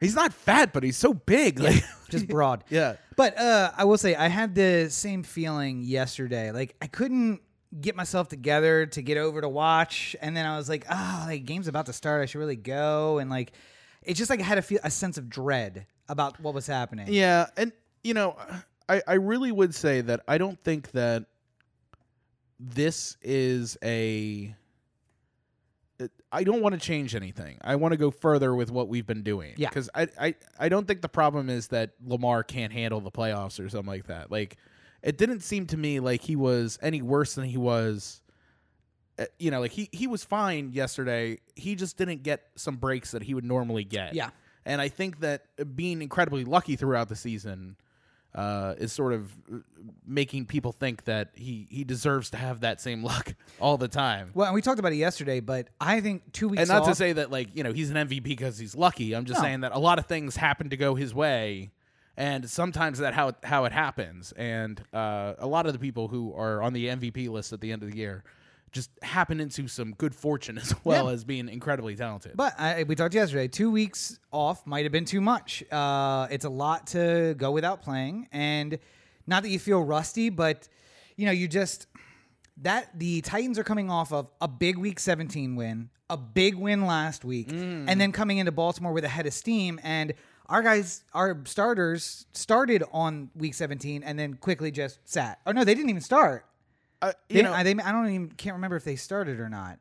[SPEAKER 2] He's not fat, but he's so big. Like (laughs)
[SPEAKER 1] Just broad. (laughs)
[SPEAKER 2] yeah.
[SPEAKER 1] But uh, I will say, I had the same feeling yesterday. Like I couldn't get myself together to get over to watch, and then I was like, "Oh, like game's about to start. I should really go." And like, it's just like I had a feel a sense of dread about what was happening.
[SPEAKER 2] Yeah, and you know, I I really would say that I don't think that this is a it- I don't want to change anything. I want to go further with what we've been doing.
[SPEAKER 1] Yeah.
[SPEAKER 2] Because I, I, I don't think the problem is that Lamar can't handle the playoffs or something like that. Like, it didn't seem to me like he was any worse than he was. uh, You know, like he, he was fine yesterday. He just didn't get some breaks that he would normally get.
[SPEAKER 1] Yeah.
[SPEAKER 2] And I think that being incredibly lucky throughout the season uh, is sort of uh, making people think that he, he deserves to have that same (laughs) luck all the time.
[SPEAKER 1] Well, and we talked about it yesterday, but I think two weeks
[SPEAKER 2] And not
[SPEAKER 1] off,
[SPEAKER 2] to say that like you know he's an MVP because he's lucky. I'm just
[SPEAKER 1] No.
[SPEAKER 2] saying that a lot of things happen to go his way, and sometimes that how how it happens. And uh, a lot of the people who are on the MVP list at the end of the year just happen into some good fortune (laughs) as well
[SPEAKER 1] Yeah.
[SPEAKER 2] as being incredibly talented.
[SPEAKER 1] But I, we talked yesterday. Two weeks off might have been too much. Uh, it's a lot to go without playing, and not that you feel rusty, but you know you just that the Titans are coming off of a big Week 17 win, a big win last week, and then coming into Baltimore with a head of steam. And our guys, our starters, started on Week 17 and then quickly just sat. Oh no, they didn't even start.
[SPEAKER 2] Uh,
[SPEAKER 1] They,
[SPEAKER 2] you know,
[SPEAKER 1] I, they, I don't even can't remember if they started or not.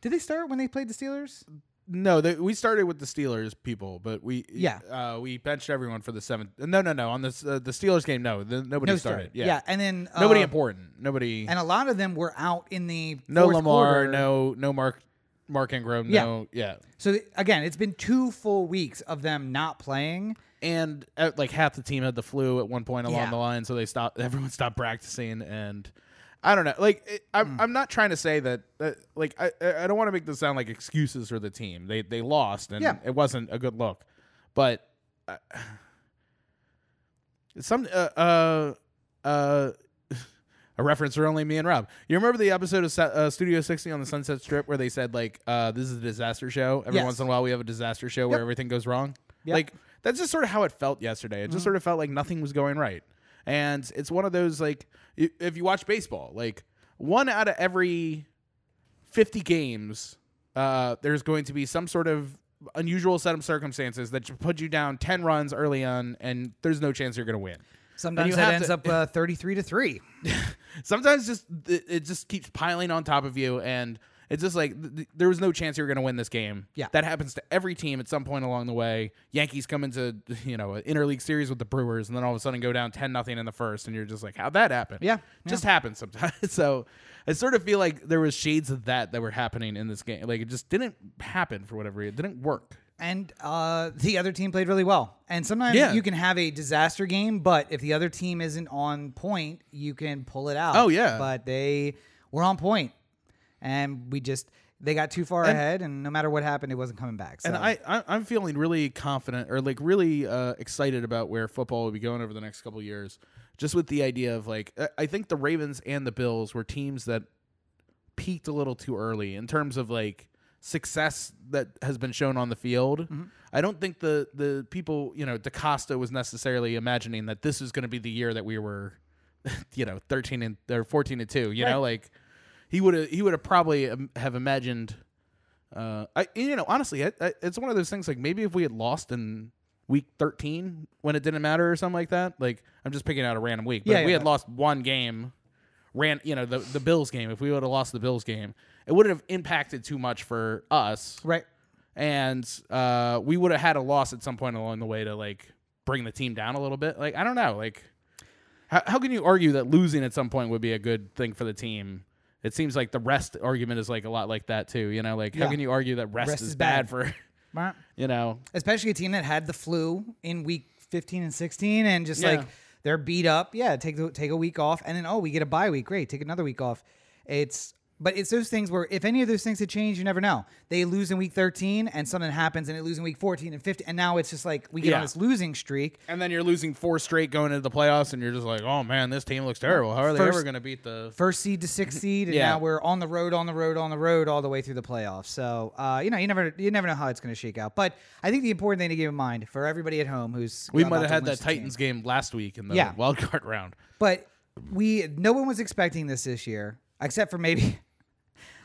[SPEAKER 1] Did they start when they played the Steelers?
[SPEAKER 2] no, they, we started with the Steelers people, but we
[SPEAKER 1] Yeah.
[SPEAKER 2] uh, we benched everyone for the seventh. No, no, no. On the uh, the Steelers game, no, the, nobody
[SPEAKER 1] No,
[SPEAKER 2] started.
[SPEAKER 1] Yeah.
[SPEAKER 2] Yeah,
[SPEAKER 1] and then uh,
[SPEAKER 2] nobody important. Nobody.
[SPEAKER 1] and a lot of them were out in the
[SPEAKER 2] no Lamar.
[SPEAKER 1] quarter.
[SPEAKER 2] No no Mark Mark Ingram.
[SPEAKER 1] Yeah.
[SPEAKER 2] No yeah.
[SPEAKER 1] So th- again, it's been two full weeks of them not playing.
[SPEAKER 2] and uh, like half the team had the flu at one point along
[SPEAKER 1] Yeah.
[SPEAKER 2] the line, so they stopped. Everyone stopped practicing, and I don't know. Like it, I'm,
[SPEAKER 1] Hmm.
[SPEAKER 2] I'm not trying to say that. like I, I don't want to make this sound like excuses for the team. They they lost, and
[SPEAKER 1] Yeah.
[SPEAKER 2] it wasn't a good look. But uh, (sighs) some uh uh. uh (sighs) A reference for only me and Rob. You remember the episode of uh, Studio 60 on the Sunset Strip where they said like, uh, "This is a disaster show." Every
[SPEAKER 1] Yes.
[SPEAKER 2] once in a while, we have a disaster show where everything goes wrong.
[SPEAKER 1] Yep.
[SPEAKER 2] Like that's just sort of how it felt yesterday. It
[SPEAKER 1] Mm-hmm.
[SPEAKER 2] just sort of felt like nothing was going right. And it's one of those like if you watch baseball, like one out of every 50 games, uh, there's going to be some sort of unusual set of circumstances that put you down 10 runs early on and there's no chance you're going to win.
[SPEAKER 1] Sometimes that ends
[SPEAKER 2] to-
[SPEAKER 1] up uh, thirty-three to three. (laughs)
[SPEAKER 2] Sometimes just it just keeps piling on top of you and it's just like th- th- there was no chance you were going to win this game.
[SPEAKER 1] Yeah.
[SPEAKER 2] that happens to every team at some point along the way. Yankees come into (laughs) you know an interleague series with the Brewers, and then all of a sudden go down ten nothing in the first, and you're just like, how'd that happen?
[SPEAKER 1] Yeah,
[SPEAKER 2] just happens sometimes. (laughs) so I sort of feel like there was shades of that that were happening in this game. Like it just didn't happen for whatever reason. It didn't work.
[SPEAKER 1] And uh, the other team played really well. And sometimes
[SPEAKER 2] Yeah.
[SPEAKER 1] you can have a disaster game, but if the other team isn't on point, you can pull it out.
[SPEAKER 2] Oh, yeah.
[SPEAKER 1] But they were on point, and we just they got too far
[SPEAKER 2] And-
[SPEAKER 1] ahead, and no matter what happened, it wasn't coming back. So.
[SPEAKER 2] And I, I I'm feeling really confident or like really uh, excited about where football will be going over the next couple years. Just with the idea of like I- think the Ravens and the Bills were teams that peaked a little too early in terms of like success that has been shown on the field. I don't think the the people, you know, DeCosta was necessarily imagining that this was going to be the year that we were (laughs) you know, 13 and or 14 and 2, you
[SPEAKER 1] Right.
[SPEAKER 2] know, like he would have he would have probably um, have imagined uh, I you know honestly, I, I, it's one of those things. Like maybe if we had lost in week thirteen when it didn't matter or something like that. Like I'm just picking out a random week. But
[SPEAKER 1] Yeah,
[SPEAKER 2] if we
[SPEAKER 1] yeah.
[SPEAKER 2] had lost one game, ran you know the the Bills game. If we would have lost the Bills game, it wouldn't have impacted too much for us,
[SPEAKER 1] right.
[SPEAKER 2] and uh, we would have had a loss at some point along the way to like bring the team down a little bit. Like I don't know, like. How, how can you argue that losing at some point would be a good thing for the team? It seems like the rest argument is like a lot like that too. You know, like how
[SPEAKER 1] Yeah.
[SPEAKER 2] can you argue that rest,
[SPEAKER 1] Rest
[SPEAKER 2] is,
[SPEAKER 1] is
[SPEAKER 2] bad
[SPEAKER 1] bad.
[SPEAKER 2] for (laughs)
[SPEAKER 1] Right. (laughs)
[SPEAKER 2] you know
[SPEAKER 1] Especially a team that had the flu in week 15 and 16, and just
[SPEAKER 2] Yeah.
[SPEAKER 1] like they're beat up. Yeah, take the, take a week off, and then oh, we get a bye week. Great, take another week off. It's but it's those things where if any of those things had changed, you never know. They lose in week 13 and something happens and they lose in week 14 and 15. And now it's just like we get on
[SPEAKER 2] Yeah.
[SPEAKER 1] this losing streak.
[SPEAKER 2] And then you're losing four straight going into the playoffs, and you're just like, oh man, this team looks terrible. How are they
[SPEAKER 1] First-
[SPEAKER 2] ever going to beat the? (laughs)
[SPEAKER 1] First seed to sixth (laughs) seed, and
[SPEAKER 2] Yeah.
[SPEAKER 1] now we're on the road, on the road, on the road, all the way through the playoffs. So, uh, you know, you never, you never know how it's going to shake out. But I think the important thing to keep in mind for everybody at home who's
[SPEAKER 2] We
[SPEAKER 1] about
[SPEAKER 2] might have
[SPEAKER 1] to
[SPEAKER 2] had that
[SPEAKER 1] the team-
[SPEAKER 2] Titans game last week in the
[SPEAKER 1] Yeah. (laughs)
[SPEAKER 2] wild card round.
[SPEAKER 1] But we no one was expecting this this year, except for maybe.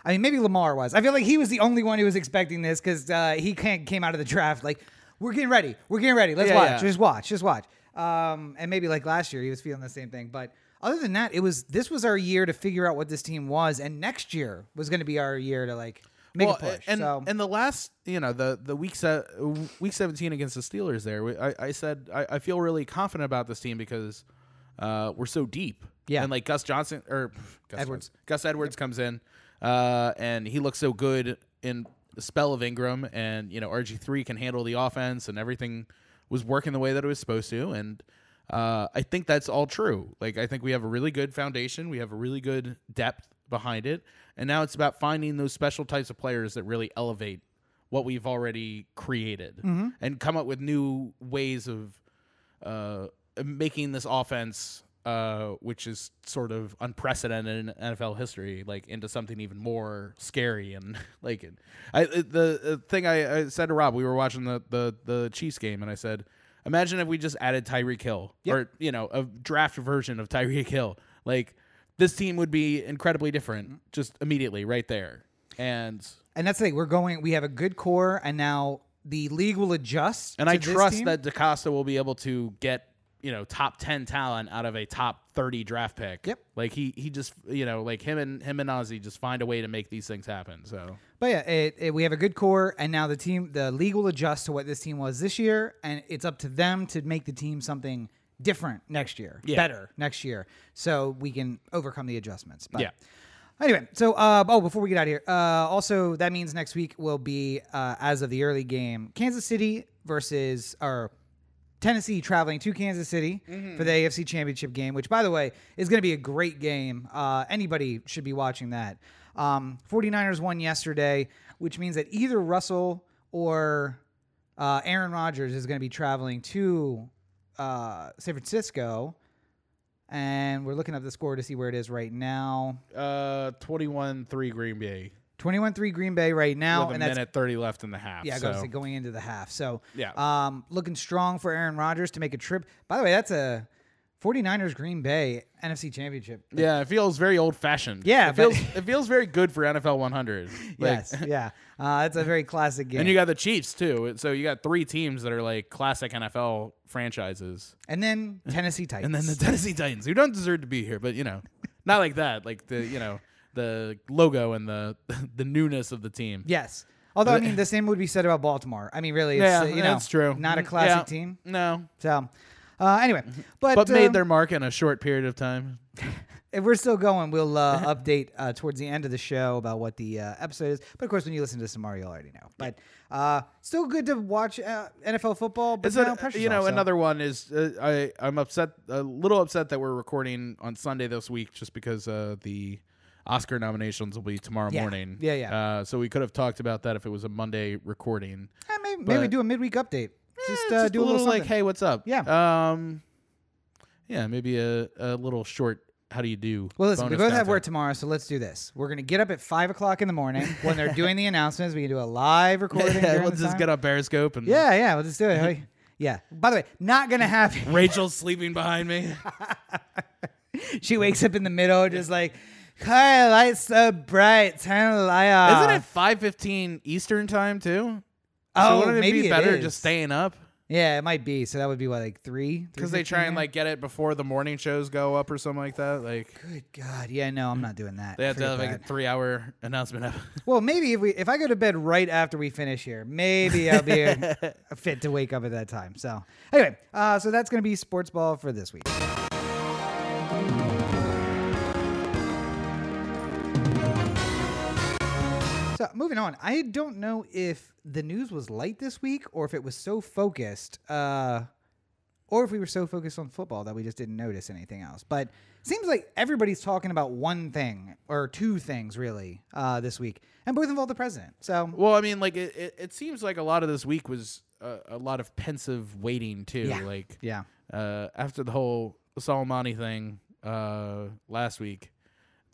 [SPEAKER 1] I mean, maybe Lamar was. I feel like he was the only one who was expecting this because uh, he can't, came out of the draft like, "We're getting ready, we're getting ready. Let's
[SPEAKER 2] Yeah,
[SPEAKER 1] watch,
[SPEAKER 2] yeah.
[SPEAKER 1] just watch, just watch." Um, and maybe like last year, he was feeling the same thing. But other than that, it was this was our year to figure out what this team was, and next year was going to be our year to like make
[SPEAKER 2] well,
[SPEAKER 1] a push.
[SPEAKER 2] and
[SPEAKER 1] so
[SPEAKER 2] and the last, you know, the the week se- week 17 against the Steelers. There, we- I, I said I, I feel really confident about this team because uh, we're so deep.
[SPEAKER 1] Yeah.
[SPEAKER 2] and like Gus Johnson or Gus
[SPEAKER 1] Edwards.
[SPEAKER 2] Gus Edwards comes in, uh, and he looks so good in the spell of Ingram, and you know RG three can handle the offense, and everything was working the way that it was supposed to, and. Uh, I think that's all true. Like, I think we have a really good foundation. We have a really good depth behind it. And now it's about finding those special types of players that really elevate what we've already created and come up with new ways of uh, making this offense, uh, which is sort of unprecedented in NFL history, like into something even more scary and (laughs) like. I the thing I, I said to Rob, we were watching the the the Chiefs game, and I said, imagine if we just added Tyreek Hill or you know a draft version of Tyreek Hill, like. This team would be incredibly different just immediately right there. And
[SPEAKER 1] and that's the thing. We're going. We have a good core, and now the league will adjust.
[SPEAKER 2] And I trust
[SPEAKER 1] team.
[SPEAKER 2] that DeCosta will be able to get, you know, top 10 talent out of a top 30 draft pick.
[SPEAKER 1] Yep.
[SPEAKER 2] Like he he just, you know, like him and him and Ozzie just find a way to make these things happen. So,
[SPEAKER 1] But yeah, it, it, we have a good core, and now the team, the league will adjust to what this team was this year, and it's up to them to make the team something different next year,
[SPEAKER 2] Yeah.
[SPEAKER 1] better next year, so we can overcome the adjustments. But
[SPEAKER 2] Yeah.
[SPEAKER 1] Anyway, so uh, oh, before we get out of here, uh, also that means next week will be uh, as of the early game, Kansas City versus or Tennessee traveling to Kansas City
[SPEAKER 2] Mm-hmm.
[SPEAKER 1] for the AFC Championship game, which, by the way, is going to be a great game. Uh, anybody should be watching that. Um, 49ers won yesterday, which means that either Russell or uh, Aaron Rodgers is going to be traveling to uh, San Francisco. And we're looking up the score to see where it is right now.
[SPEAKER 2] uh 21-3 Green Bay
[SPEAKER 1] 21-3 Green Bay right now,
[SPEAKER 2] with a
[SPEAKER 1] and that's
[SPEAKER 2] minute 30 left in the half.
[SPEAKER 1] Yeah, I
[SPEAKER 2] so.
[SPEAKER 1] gotta say going into the half. So
[SPEAKER 2] Yeah.
[SPEAKER 1] um, looking strong for Aaron Rodgers to make a trip. By the way, that's a 49ers Green Bay NFC Championship.
[SPEAKER 2] Yeah, it feels very old fashioned.
[SPEAKER 1] Yeah,
[SPEAKER 2] it
[SPEAKER 1] but-
[SPEAKER 2] feels it feels very good for NFL 100. (laughs) Like,
[SPEAKER 1] yes, yeah, uh, it's a very classic game.
[SPEAKER 2] and you got the Chiefs too. So you got three teams that are like classic NFL franchises.
[SPEAKER 1] and then Tennessee Titans. (laughs)
[SPEAKER 2] and then the Tennessee Titans, who don't deserve to be here, but you know, not like that. Like the you know the logo and the (laughs) the newness of the team.
[SPEAKER 1] yes. Although I mean, the same would be said about Baltimore. I mean, really, it's,
[SPEAKER 2] Yeah,
[SPEAKER 1] uh, you know,
[SPEAKER 2] that's true.
[SPEAKER 1] Not a
[SPEAKER 2] Mm,
[SPEAKER 1] classic
[SPEAKER 2] yeah.
[SPEAKER 1] team.
[SPEAKER 2] No,
[SPEAKER 1] So uh, anyway, but
[SPEAKER 2] but made
[SPEAKER 1] um,
[SPEAKER 2] their mark in a short period of time. (laughs)
[SPEAKER 1] if we're still going, we'll uh, (laughs) update uh, towards the end of the show about what the uh, episode is. But of course, when you listen to Samari, you'll already know. But uh, still good to watch uh, NFL football. But
[SPEAKER 2] It's
[SPEAKER 1] now
[SPEAKER 2] a, you know
[SPEAKER 1] off, so-
[SPEAKER 2] another one is uh, I I'm upset a little upset that we're recording on Sunday this week just because uh, the Oscar nominations will be tomorrow
[SPEAKER 1] Yeah.
[SPEAKER 2] morning.
[SPEAKER 1] Yeah, yeah.
[SPEAKER 2] Uh, so we could have talked about that if it was a Monday recording.
[SPEAKER 1] Eh, maybe, maybe
[SPEAKER 2] but-
[SPEAKER 1] do a midweek update. Just, uh, do a little,
[SPEAKER 2] like,
[SPEAKER 1] something.
[SPEAKER 2] hey, what's up?
[SPEAKER 1] Yeah.
[SPEAKER 2] Um, yeah, maybe a, a little short. How do you do?
[SPEAKER 1] Well, listen, we
[SPEAKER 2] bonus
[SPEAKER 1] both have
[SPEAKER 2] content.
[SPEAKER 1] work tomorrow, so let's do this. We're gonna get up at five o'clock in the morning when they're (laughs) doing the announcements. We can do a live recording. during
[SPEAKER 2] Let's
[SPEAKER 1] the
[SPEAKER 2] just
[SPEAKER 1] time.
[SPEAKER 2] get on Periscope and
[SPEAKER 1] Yeah, yeah, we'll just do it. Hey, yeah. By the way, not gonna happen.
[SPEAKER 2] Rachel's sleeping behind me. (laughs)
[SPEAKER 1] she wakes up in the middle, just like, "Hi, light's so bright, turn the light off."
[SPEAKER 2] Isn't it five fifteen Eastern time too?
[SPEAKER 1] Oh,
[SPEAKER 2] so wouldn't it be better just staying up
[SPEAKER 1] Yeah, it might be. So that would be what, like three?
[SPEAKER 2] because they try and like get it before the morning shows go up or something like that. Like
[SPEAKER 1] Good God, yeah, no, I'm not doing that.
[SPEAKER 2] they have to have like
[SPEAKER 1] that.
[SPEAKER 2] a three hour announcement. (laughs)
[SPEAKER 1] Well, maybe if we if I go to bed right after we finish here, maybe I'll be (laughs) fit to wake up at that time. So anyway, uh, so that's gonna be sports ball for this week. So moving on, I don't know if the news was light this week or if it was so focused. Uh, or if we were so focused on football that we just didn't notice anything else. But seems like everybody's talking about one thing or two things really uh, this week, and both involve the president. So
[SPEAKER 2] Well, I mean, like it, it, it seems like a lot of this week was uh, a lot of pensive waiting too.
[SPEAKER 1] Yeah.
[SPEAKER 2] Like
[SPEAKER 1] yeah,
[SPEAKER 2] uh, after the whole Soleimani thing uh, last week,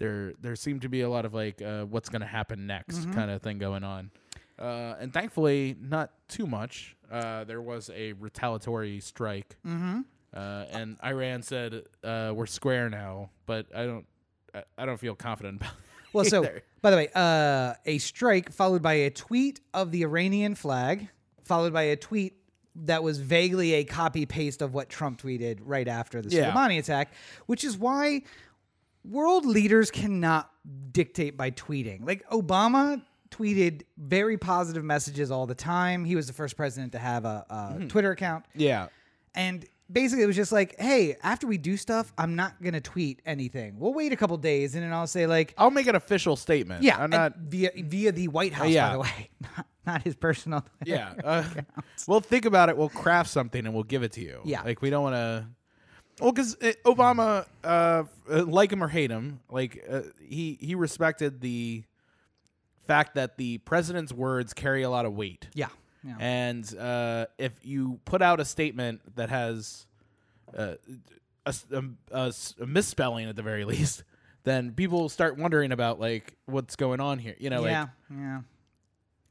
[SPEAKER 2] there there seemed to be a lot of like uh, what's going to happen next
[SPEAKER 1] Mm-hmm.
[SPEAKER 2] kind of thing going on. Uh, and thankfully, not too much. Uh, there was a retaliatory strike,
[SPEAKER 1] mm-hmm.
[SPEAKER 2] uh, and Iran said uh, we're square now. But I don't, I, I don't feel confident about. (laughs)
[SPEAKER 1] Well, so by the way, uh, a strike followed by a tweet of the Iranian flag, followed by a tweet that was vaguely a copy paste of what Trump tweeted right after the
[SPEAKER 2] Yeah.
[SPEAKER 1] Soleimani attack, which is why world leaders cannot dictate by tweeting. Like Obama tweeted very positive messages all the time. He was the first president to have a, a
[SPEAKER 2] Mm-hmm.
[SPEAKER 1] Twitter account.
[SPEAKER 2] yeah,
[SPEAKER 1] And basically, it was just like, hey, after we do stuff, I'm not going to tweet anything. We'll wait a couple days and then I'll say, like,
[SPEAKER 2] I'll make an official statement.
[SPEAKER 1] yeah,
[SPEAKER 2] I'm not.
[SPEAKER 1] via via the White House,
[SPEAKER 2] Yeah.
[SPEAKER 1] by the way, (laughs) not, not his personal.
[SPEAKER 2] Yeah. (laughs) Uh, we'll think about it. We'll craft something and we'll give it to you.
[SPEAKER 1] Yeah.
[SPEAKER 2] Like we don't want to. Well, because Obama, uh, uh, like him or hate him, like uh, he he respected the fact that the president's words carry a lot of weight.
[SPEAKER 1] yeah, yeah.
[SPEAKER 2] And uh, if you put out a statement that has uh, a, a- a a misspelling at the very (laughs) least, then people start wondering about like what's going on here. You know, like
[SPEAKER 1] yeah, yeah.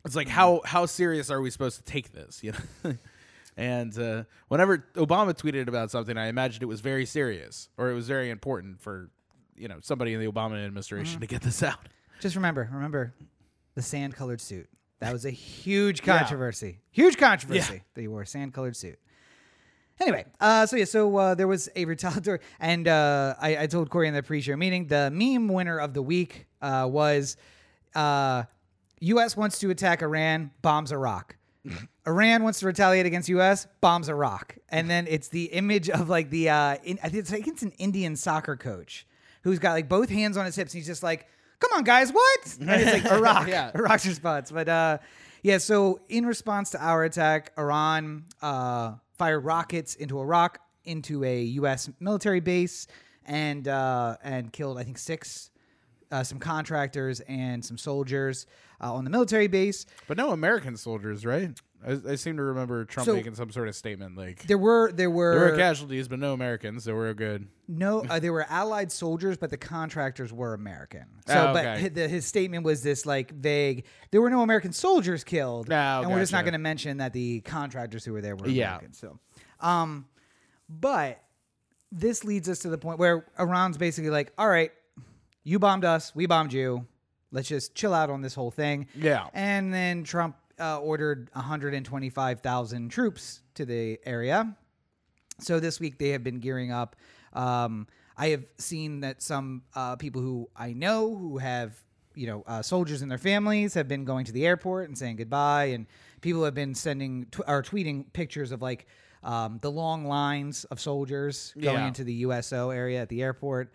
[SPEAKER 2] it's like how how serious are we supposed to take this you know (laughs) and uh, whenever obama tweeted about something i imagined it was very serious or it was very important for you know somebody in the obama administration
[SPEAKER 1] Mm-hmm.
[SPEAKER 2] to get this (laughs) out
[SPEAKER 1] Just remember, remember the sand-colored suit. That was a huge (laughs)
[SPEAKER 2] Yeah.
[SPEAKER 1] controversy. Huge controversy
[SPEAKER 2] Yeah.
[SPEAKER 1] that he wore a sand-colored suit. Anyway, uh, so yeah, so uh, there was a retaliatory, and uh, I, I told Corey in the pre-show meeting the meme winner of the week uh, was uh, U.S. wants to attack Iran, bombs Iraq. Iran wants to retaliate against U.S., bombs Iraq, and then it's the image of like the uh, in, I think it's, think it's an Indian soccer coach who's got like both hands on his hips, and he's just like, "Come on, guys, what?" And it's like Iraq, (laughs)
[SPEAKER 2] Yeah.
[SPEAKER 1] Iraq's response. But uh, yeah, so in response to our attack, Iran uh, fired rockets into Iraq, into a U.S. military base, and uh, and killed I think six. Uh, some contractors and some soldiers uh, on the military base.
[SPEAKER 2] but no american soldiers right I, I seem to remember trump
[SPEAKER 1] So-
[SPEAKER 2] making some sort of statement like
[SPEAKER 1] There were there were,
[SPEAKER 2] there were casualties but no americans so we're good
[SPEAKER 1] no uh, there were allied soldiers, but the contractors were American. So,
[SPEAKER 2] Oh,
[SPEAKER 1] but
[SPEAKER 2] okay.
[SPEAKER 1] hi- the, his statement was this like vague. There were no American soldiers killed,
[SPEAKER 2] Oh,
[SPEAKER 1] and we're just not
[SPEAKER 2] gotcha.
[SPEAKER 1] going to mention that the contractors who were there were
[SPEAKER 2] Yeah.
[SPEAKER 1] American. So, um, but this leads us to the point where Iran's basically like, all right, you bombed us, we bombed you. Let's just chill out on this whole thing.
[SPEAKER 2] Yeah.
[SPEAKER 1] And then Trump uh, ordered 125,000 troops to the area. So this week they have been gearing up. Um, I have seen that some uh, people who I know who have, you know, uh, soldiers in their families have been going to the airport and saying goodbye, and people have been sending tw- or tweeting pictures of like um, the long lines of soldiers going
[SPEAKER 2] Yeah.
[SPEAKER 1] into the USO area at the airport.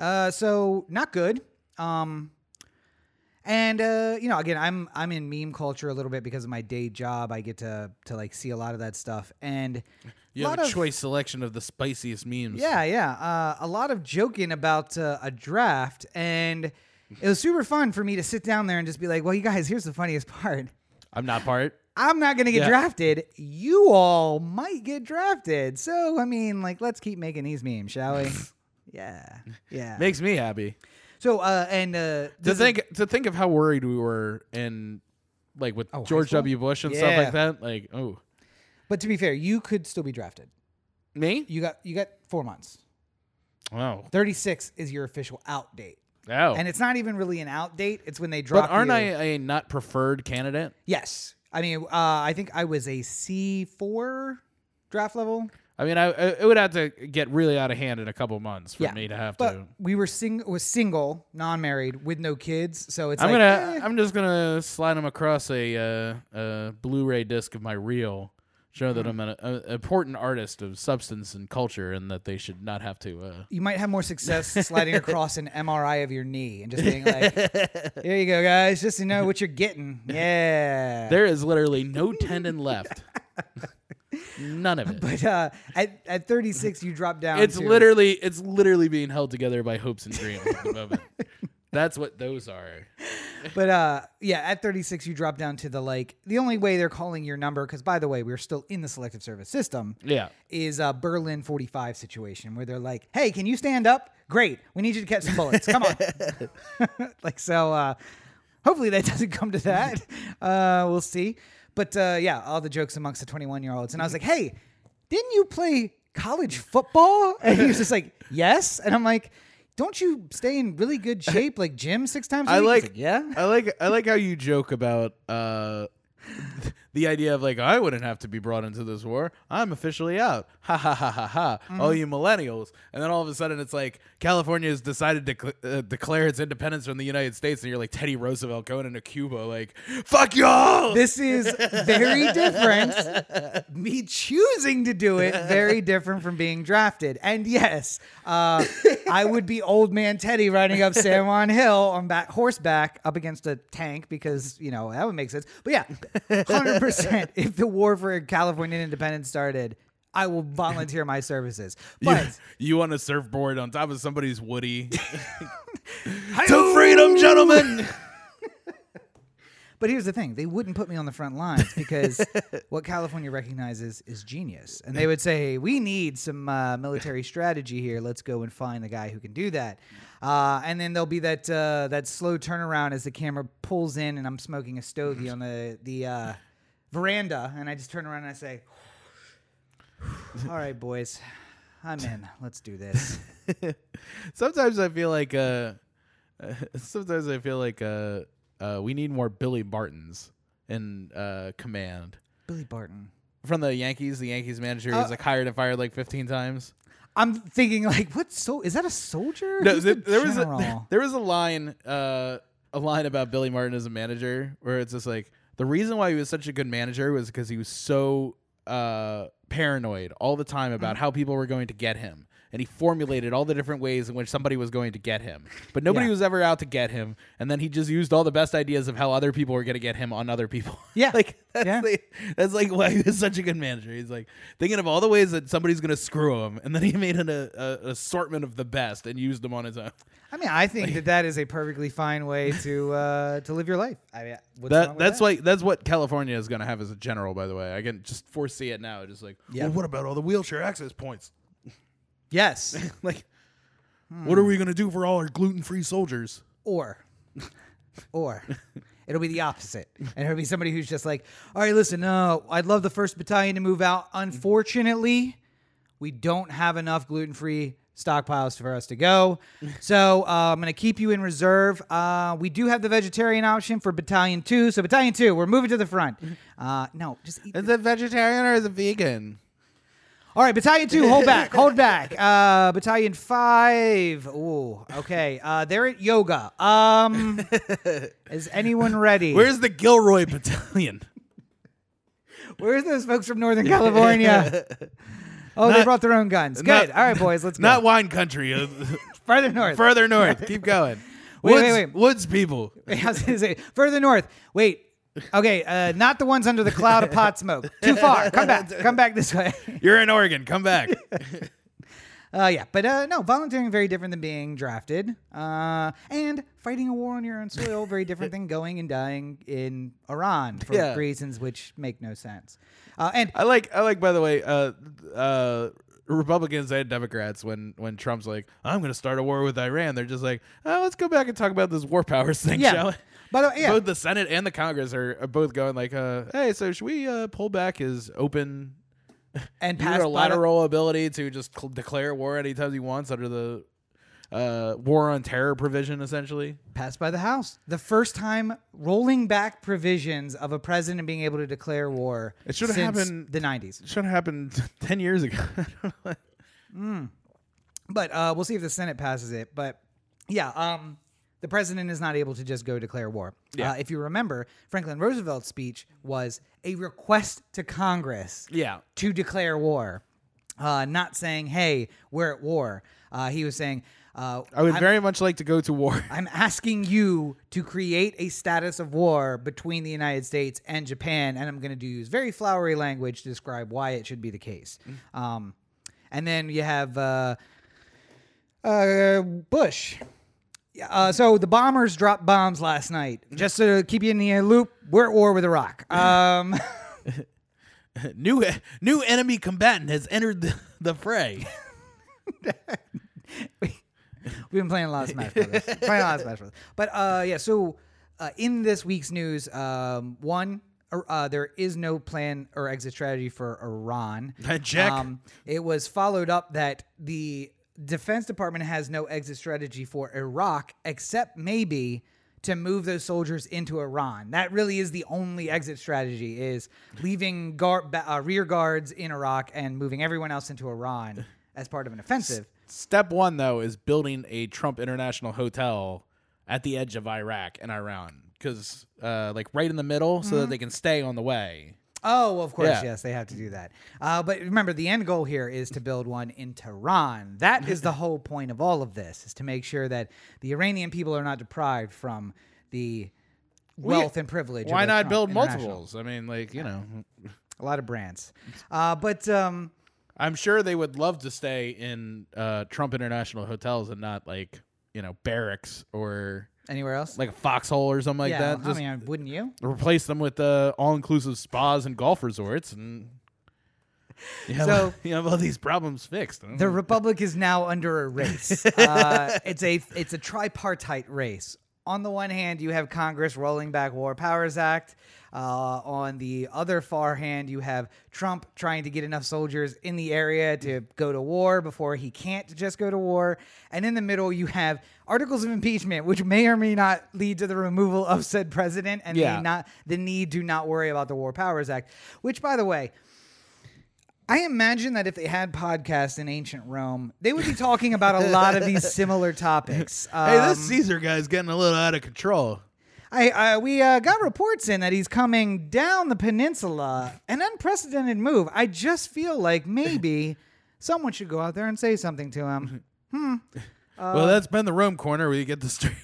[SPEAKER 1] Uh, so not good. Um, and uh, you know, again, I'm I'm in meme culture a little bit because of my day job. I get to to like see a lot of that stuff, and (laughs)
[SPEAKER 2] you have a
[SPEAKER 1] of-
[SPEAKER 2] choice selection of the spiciest memes
[SPEAKER 1] yeah, yeah, uh, a lot of joking about uh, a draft, and it was super fun for me to sit down there and just be like, "Well, you guys, here's the funniest (laughs) part."
[SPEAKER 2] i'm not part
[SPEAKER 1] I'm not going to get
[SPEAKER 2] Yeah.
[SPEAKER 1] drafted. You all might get drafted. So, I mean, like, let's keep making these memes, shall we? (laughs) yeah. (laughs) Yeah.
[SPEAKER 2] makes me happy
[SPEAKER 1] so, uh, and, uh,
[SPEAKER 2] to think to think of how worried we were in like with
[SPEAKER 1] Oh,
[SPEAKER 2] George? W. Bush and stuff like that. Like, oh,
[SPEAKER 1] but to be fair, you could still be drafted.
[SPEAKER 2] me?
[SPEAKER 1] You got, you got four months.
[SPEAKER 2] Wow.
[SPEAKER 1] 36 is your official out date.
[SPEAKER 2] Oh.
[SPEAKER 1] And it's not even really an out date. It's when they drop
[SPEAKER 2] but aren't
[SPEAKER 1] you-
[SPEAKER 2] I a not preferred candidate?
[SPEAKER 1] Yes. I mean, uh, I think I was a C4 draft level.
[SPEAKER 2] I mean, I I- it would have to get really out of hand in a couple months for
[SPEAKER 1] Yeah.
[SPEAKER 2] me to have
[SPEAKER 1] But
[SPEAKER 2] to.
[SPEAKER 1] we were sing was single, non-married, with no kids. So it's
[SPEAKER 2] I'm
[SPEAKER 1] like,
[SPEAKER 2] gonna.
[SPEAKER 1] eh.
[SPEAKER 2] I'm just gonna slide them across a uh, a Blu-ray disc of my reel, show that I'm an a, important artist of substance and culture, and that they should not have to. Uh,
[SPEAKER 1] you might have more success sliding (laughs) across an MRI of your knee and just being like, (laughs) "Here you go, guys, just to know what you're getting." (laughs) Yeah.
[SPEAKER 2] there is literally no tendon left. None of (laughs) it.
[SPEAKER 1] But uh, at at 36, you drop down.
[SPEAKER 2] it's
[SPEAKER 1] to,
[SPEAKER 2] literally it's literally being held together by hopes and dreams at the moment. (laughs) That's what those are. (laughs)
[SPEAKER 1] But uh, yeah, at 36, you drop down to the like. The only way they're calling your number, because by the way, we're still in the selective service system.
[SPEAKER 2] Yeah.
[SPEAKER 1] is a Berlin 45 situation where they're like, "Hey, can you stand up? Great, we need you to catch some bullets. Come on." like so. Uh, hopefully that doesn't come to that. Uh, we'll see. But uh, yeah, all the jokes amongst the 21 year olds, and I was like, (laughs) "Hey, didn't you play college football?" (laughs) And he was just like, "Yes," and I'm like. Don't you stay in really good (laughs) shape, like gym six times a
[SPEAKER 2] I
[SPEAKER 1] week? He's
[SPEAKER 2] like,
[SPEAKER 1] yeah.
[SPEAKER 2] I like I like how you joke about uh the idea of like I wouldn't have to be brought into this war. I'm officially out. (laughs) Ha ha ha ha ha.
[SPEAKER 1] Mm-hmm.
[SPEAKER 2] All you millennials. And then all of a sudden it's like California has decided to cl- uh, declare its independence from the United States and you're like Teddy Roosevelt going into Cuba like fuck y'all.
[SPEAKER 1] This is very different. (laughs) Me choosing to do it, very different from being drafted. And yes, uh, I would be old man Teddy riding up San Juan Hill on back horseback up against a tank because you know that would make sense. But yeah, (laughs) percent. If the war for California independence started, I will volunteer my services. (laughs) But
[SPEAKER 2] you on a surfboard on top of somebody's woody. (laughs) (laughs) to freedom, gentlemen.
[SPEAKER 1] But here's the thing: they wouldn't put me on the front lines because what California recognizes is genius, and they would say, "We need some uh, military strategy here. Let's go and find the guy who can do that." Uh, and then there'll be that uh, that slow turnaround as the camera pulls in, and I'm smoking a stogie on the the uh, veranda, and I just turn around and I say, (sighs) "All right, boys, I'm in. Let's do this." (laughs)
[SPEAKER 2] sometimes I feel like uh, uh (laughs) sometimes I feel like uh, uh we need more Billy Bartons in uh command.
[SPEAKER 1] Billy Barton.
[SPEAKER 2] From the Yankees, the Yankees manager was
[SPEAKER 1] Uh,
[SPEAKER 2] like hired and fired like 15 times.
[SPEAKER 1] I'm thinking like, what? So is that a soldier?
[SPEAKER 2] No, there,
[SPEAKER 1] the
[SPEAKER 2] there was a, (laughs) there was a line uh a line about Billy Martin as a manager where it's just like the reason why he was such a good manager was because he was so uh paranoid all the time about
[SPEAKER 1] Mm.
[SPEAKER 2] how people were going to get him. And he formulated all the different ways in which somebody was going to get him. But nobody
[SPEAKER 1] Yeah.
[SPEAKER 2] was ever out to get him. And then he just used all the best ideas of how other people were going to get him on other people. (laughs)
[SPEAKER 1] Yeah.
[SPEAKER 2] like (laughs) that's,
[SPEAKER 1] Yeah.
[SPEAKER 2] the- that's like why he's such a good manager. He's like thinking of all the ways that somebody's going to screw him. And then he (laughs) made an a, a assortment of the best and used them on his own.
[SPEAKER 1] I mean, I think that that is a perfectly fine way to uh, to live your life. I mean,
[SPEAKER 2] That that's
[SPEAKER 1] that?
[SPEAKER 2] like that's what California is going to have as a general. By the way, I can just foresee it now. Just like,
[SPEAKER 1] Yeah.
[SPEAKER 2] well, what about all the wheelchair access points?
[SPEAKER 1] Yes, (laughs) (laughs)
[SPEAKER 2] like, what are we going to do for all our gluten free soldiers?
[SPEAKER 1] or or it'll be the opposite, and it'll be somebody who's just like, all right, listen, no, I'd love the first battalion to move out. Unfortunately, we don't have enough gluten free stockpiles for us to go. (laughs) So uh, I'm going to keep you in reserve. Uh, we do have the vegetarian option for Battalion 2. So, Battalion 2, we're moving to the front. Uh, no, just eat
[SPEAKER 2] Is it vegetarian or is it vegan?
[SPEAKER 1] All right, Battalion two, hold back, (laughs) hold back. Uh, battalion five. Ooh, okay. Uh, they're at yoga. Um, (laughs) is anyone ready?
[SPEAKER 2] Where's the Gilroy Battalion?
[SPEAKER 1] Where's those folks from Northern California? (laughs) Oh, they brought their own guns. Good.
[SPEAKER 2] not-
[SPEAKER 1] All right, boys, let's go.
[SPEAKER 2] Not wine country. uh,
[SPEAKER 1] further north.
[SPEAKER 2] further north. Keep going.
[SPEAKER 1] Wait,
[SPEAKER 2] Woods,
[SPEAKER 1] wait, wait.
[SPEAKER 2] Woods people.
[SPEAKER 1] I was gonna say further north. Wait. Okay, uh, not the ones under the cloud of pot smoke. Too far. Come back. (laughs) Come back this way.
[SPEAKER 2] You're in Oregon. Come back. (laughs)
[SPEAKER 1] Uh, yeah, but uh, no, volunteering very different than being drafted, uh, and fighting a war on your own soil very different than going and dying in Iran for
[SPEAKER 2] Yeah.
[SPEAKER 1] reasons which make no sense. Uh, and
[SPEAKER 2] I like. I like. By the way, uh, uh, Republicans and Democrats when when Trump's like, I'm going to start a war with Iran. They're just like, oh, let's go back and talk about this war powers thing,
[SPEAKER 1] Yeah.
[SPEAKER 2] shall we?
[SPEAKER 1] By the way, yeah,
[SPEAKER 2] Both the Senate and the Congress are, are both going like, uh, hey, so should we uh, pull back his open (laughs)
[SPEAKER 1] and pass by the-
[SPEAKER 2] unilateral ability to just cl- declare war anytime he wants under the uh, war on terror provision, essentially?
[SPEAKER 1] passed by the House. The first time rolling back provisions of a president being able to declare war.
[SPEAKER 2] It should have
[SPEAKER 1] since
[SPEAKER 2] happened-
[SPEAKER 1] the '90s.
[SPEAKER 2] It should have happened (laughs) ten years ago. (laughs)
[SPEAKER 1] But uh, we'll see if the Senate passes it. But yeah, um, the president is not able to just go declare war.
[SPEAKER 2] Yeah.
[SPEAKER 1] Uh, if you remember, Franklin Roosevelt's speech was a request to Congress
[SPEAKER 2] yeah.
[SPEAKER 1] to declare war, uh, not saying, "Hey, we're at war." Uh, he was saying, Uh,
[SPEAKER 2] I would
[SPEAKER 1] I'm-
[SPEAKER 2] very much like to go to war. (laughs)
[SPEAKER 1] I'm asking you to create a status of war between the United States and Japan, and I'm going to use very flowery language to describe why it should be the case. Um, and then you have uh, uh, Bush. Yeah, Uh, so the bombers dropped bombs last night. Just to keep you in the loop, we're at war with Iraq. Um, (laughs) (laughs)
[SPEAKER 2] new new enemy combatant has entered the, the fray. (laughs)
[SPEAKER 1] We've been playing a lot of Smash Brothers. playing a lot of Smash Brothers. But uh, yeah, so uh, in this week's news, um, one, uh, there is no plan or exit strategy for Iran.
[SPEAKER 2] Check.
[SPEAKER 1] Um, it was followed up that the Defense Department has no exit strategy for Iraq, except maybe to move those soldiers into Iran. That really is the only exit strategy: is leaving guard, uh, rear guards in Iraq and moving everyone else into Iran (sighs) as part of an offensive.
[SPEAKER 2] Step one though is building a Trump International Hotel at the edge of Iraq and Iran, because uh, like right in the middle, so that they can stay on the way.
[SPEAKER 1] Oh, of course,
[SPEAKER 2] Yeah.
[SPEAKER 1] yes, they have to do that. Uh, but remember, the end goal here is to build one in Tehran. That is the whole point of all of this: is to make sure that the Iranian people are not deprived from the wealth and privilege.
[SPEAKER 2] Why not build multiples? I mean, like you know,
[SPEAKER 1] A lot of brands, uh, but um,
[SPEAKER 2] I'm sure they would love to stay in uh, Trump International hotels and not like you know barracks or
[SPEAKER 1] anywhere else?
[SPEAKER 2] like a foxhole or something like
[SPEAKER 1] yeah,
[SPEAKER 2] that.
[SPEAKER 1] I
[SPEAKER 2] Just
[SPEAKER 1] mean, wouldn't you?
[SPEAKER 2] replace them with uh, all-inclusive spas and golf resorts, and you have,
[SPEAKER 1] So-
[SPEAKER 2] you have all these problems fixed.
[SPEAKER 1] The republic is now under a race. (laughs) Uh, it's a it's a tripartite race. On the one hand, you have Congress rolling back War Powers Act. Uh, on the other far hand, you have Trump trying to get enough soldiers in the area to go to war before he can't just go to war. And in the middle, you have articles of impeachment, which may or may not lead to the removal of said president and
[SPEAKER 2] Yeah.
[SPEAKER 1] not the need to not worry about the War Powers Act. Which, by the way, I imagine that if they had podcasts in ancient Rome, they would be talking about a lot of these similar topics. (laughs)
[SPEAKER 2] hey, this
[SPEAKER 1] Um,
[SPEAKER 2] Caesar guy's getting a little out of control.
[SPEAKER 1] I, I we uh, got reports in that he's coming down the peninsula, an unprecedented move. I just feel like maybe (laughs) someone should go out there and say something to him. (laughs) Hmm.
[SPEAKER 2] well, that's been the Rome corner where you get the straight,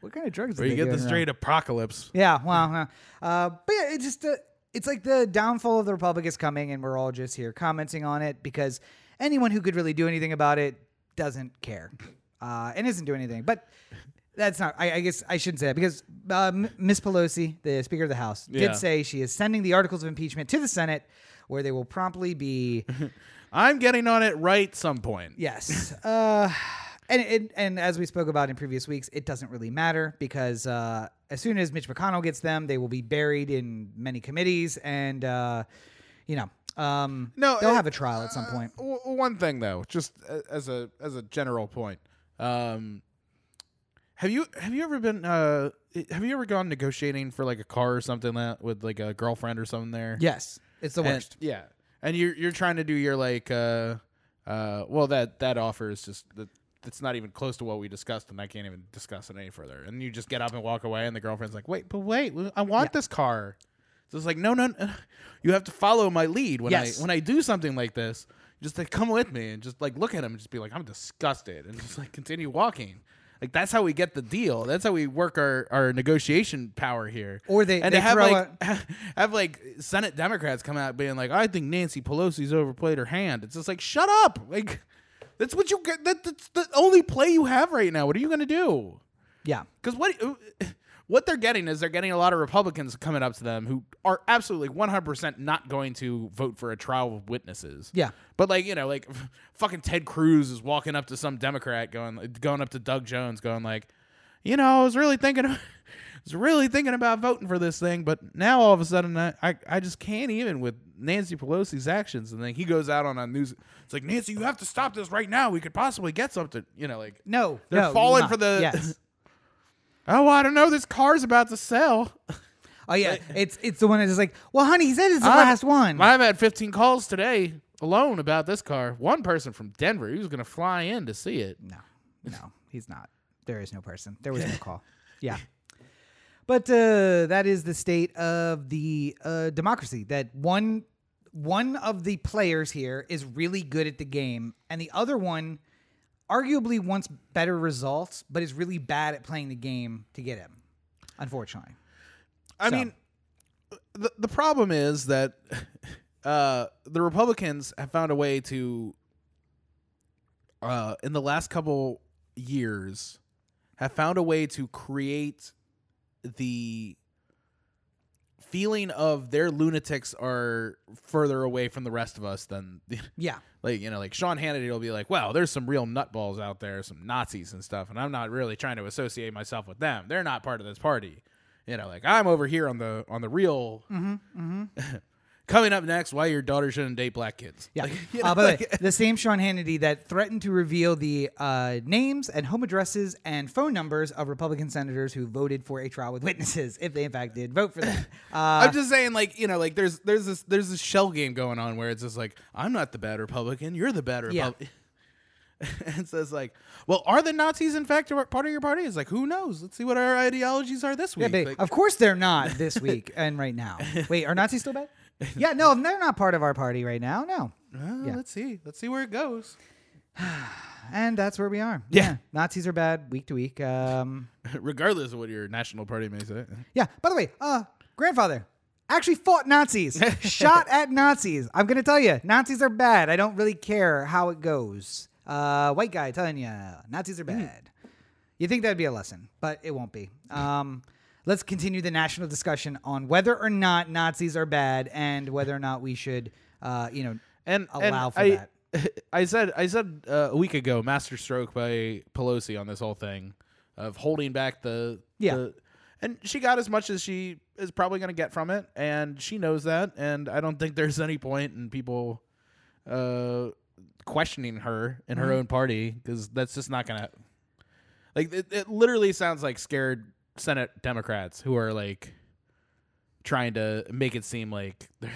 [SPEAKER 1] What kind of drugs?
[SPEAKER 2] where you get the straight apocalypse.
[SPEAKER 1] Yeah, well, uh, uh, but yeah, it just uh, it's like the downfall of the republic is coming, and we're all just here commenting on it because anyone who could really do anything about it doesn't care uh, and isn't doing anything. But that's not. I, I guess I shouldn't say that because uh, Miss Pelosi, the Speaker of the House,
[SPEAKER 2] Yeah.
[SPEAKER 1] did say she is sending the articles of impeachment to the Senate, where they will promptly be (laughs)
[SPEAKER 2] I'm getting on it right some point.
[SPEAKER 1] Yes. Uh, and, and and as we spoke about in previous weeks, it doesn't really matter because uh, as soon as Mitch McConnell gets them, they will be buried in many committees, and uh, you know, um,
[SPEAKER 2] No,
[SPEAKER 1] they'll
[SPEAKER 2] uh,
[SPEAKER 1] have a trial at some point.
[SPEAKER 2] W- one thing though, just as a as a general point, um, have you have you ever been uh, have you ever gone negotiating for like a car or something that with like a girlfriend or something there?
[SPEAKER 1] Yes, it's the
[SPEAKER 2] And-
[SPEAKER 1] worst.
[SPEAKER 2] yeah, and you're you're trying to do your like uh uh well that that offer is just it's not even close to what we discussed, and I can't even discuss it any further. And you just get up and walk away, and the girlfriend's like, "Wait, but wait, I want this car." So it's like, no, no, no, (laughs) you have to follow my lead when
[SPEAKER 1] Yes.
[SPEAKER 2] I when I do something like this. Just like come with me and just like look at him and just be like, I'm disgusted, and just like continue walking. Like that's how we get the deal. That's how we work our, our negotiation power here.
[SPEAKER 1] Or they-
[SPEAKER 2] and
[SPEAKER 1] they
[SPEAKER 2] have like (laughs) have like Senate Democrats come out being like, I think Nancy Pelosi's overplayed her hand. It's just like, shut up. Like that's what you get. That, that's the only play you have right now. What are you gonna do?
[SPEAKER 1] Yeah,
[SPEAKER 2] Because what uh, (sighs) what they're getting is they're getting a lot of Republicans coming up to them who are absolutely 100% not going to vote for a trial of witnesses.
[SPEAKER 1] Yeah.
[SPEAKER 2] But like, you know, like (laughs) fucking Ted Cruz is walking up to some Democrat going going up to Doug Jones going like, "You know, I was really thinking (laughs) I was really thinking about voting for this thing, but now all of a sudden I, I, I just can't even with Nancy Pelosi's actions." And then he goes out on a news it's like, "Nancy, you have to stop this right now. We could possibly get something." You know, like
[SPEAKER 1] no,
[SPEAKER 2] They're
[SPEAKER 1] no,
[SPEAKER 2] falling for the- (laughs)
[SPEAKER 1] yes.
[SPEAKER 2] Oh, I don't know. This car's about to sell.
[SPEAKER 1] Oh yeah, it's it's the one that's like, well, honey, he said it's the
[SPEAKER 2] I've-
[SPEAKER 1] last one.
[SPEAKER 2] I've had 15 calls today alone about this car. One person from Denver, he was going to fly in to see it.
[SPEAKER 1] No, no, he's not. There is no person. There was no call. Yeah. But uh, that is the state of the uh, democracy. That one one of the players here is really good at the game, and the other one arguably wants better results, but is really bad at playing the game to get him. Unfortunately,
[SPEAKER 2] I
[SPEAKER 1] So-
[SPEAKER 2] mean, the the problem is that (laughs) uh, the Republicans have found a way to, uh, in the last couple years, have found a way to create the feeling of their lunatics are further away from the rest of us than
[SPEAKER 1] yeah, (laughs)
[SPEAKER 2] like you know like Sean Hannity will be like, "Wow, there's some real nutballs out there, some Nazis and stuff, and I'm not really trying to associate myself with them. They're not part of this party." You know, like I'm over here on the on the real. Mm-hmm, mm-hmm. (laughs) Coming up next, why your daughter shouldn't date black kids.
[SPEAKER 1] yeah.
[SPEAKER 2] Like, (laughs) you
[SPEAKER 1] uh,
[SPEAKER 2] know,
[SPEAKER 1] by the way, the same Sean Hannity that threatened to reveal the uh, names and home addresses and phone numbers of Republican senators who voted for a trial with witnesses, if they in fact did vote for them. Uh, (laughs)
[SPEAKER 2] I'm just saying, like you know, like there's there's this there's this shell game going on where it's just like I'm not the bad Republican, you're the bad Republican. Yeah. (laughs) And so it's like, well, are the Nazis in fact part of your party? It's like, who knows? Let's see what our ideologies are this
[SPEAKER 1] Yeah,
[SPEAKER 2] week.
[SPEAKER 1] but
[SPEAKER 2] Like-
[SPEAKER 1] of course they're not this week and right now. Wait, are Nazis still bad? Yeah, no, they're not part of our party right now. No. Yeah.
[SPEAKER 2] Let's see. Let's see where it goes. (sighs)
[SPEAKER 1] And that's where we are.
[SPEAKER 2] Yeah.
[SPEAKER 1] Nazis are bad week to week. Um, (laughs)
[SPEAKER 2] Regardless of what your national party may say.
[SPEAKER 1] yeah. By the way, uh, grandfather actually fought Nazis, (laughs) shot at Nazis. I'm gonna tell you, Nazis are bad. I don't really care how it goes. Uh, white guy telling you, Nazis are bad. You think that'd be a lesson, but it won't be. Um, let's continue the national discussion on whether or not Nazis are bad and whether or not we should, uh, you know,
[SPEAKER 2] And
[SPEAKER 1] allow
[SPEAKER 2] and
[SPEAKER 1] for
[SPEAKER 2] I,
[SPEAKER 1] that. (laughs)
[SPEAKER 2] I said I said uh, a week ago, master stroke by Pelosi on this whole thing of holding back the
[SPEAKER 1] Yeah.
[SPEAKER 2] the- and she got as much as she is probably going to get from it, and she knows that. And I don't think there's any point in people uh, questioning her in
[SPEAKER 1] Mm-hmm.
[SPEAKER 2] her own party because that's just not going to. Like it, it literally sounds like scared Senate Democrats who are like trying to make it seem like there,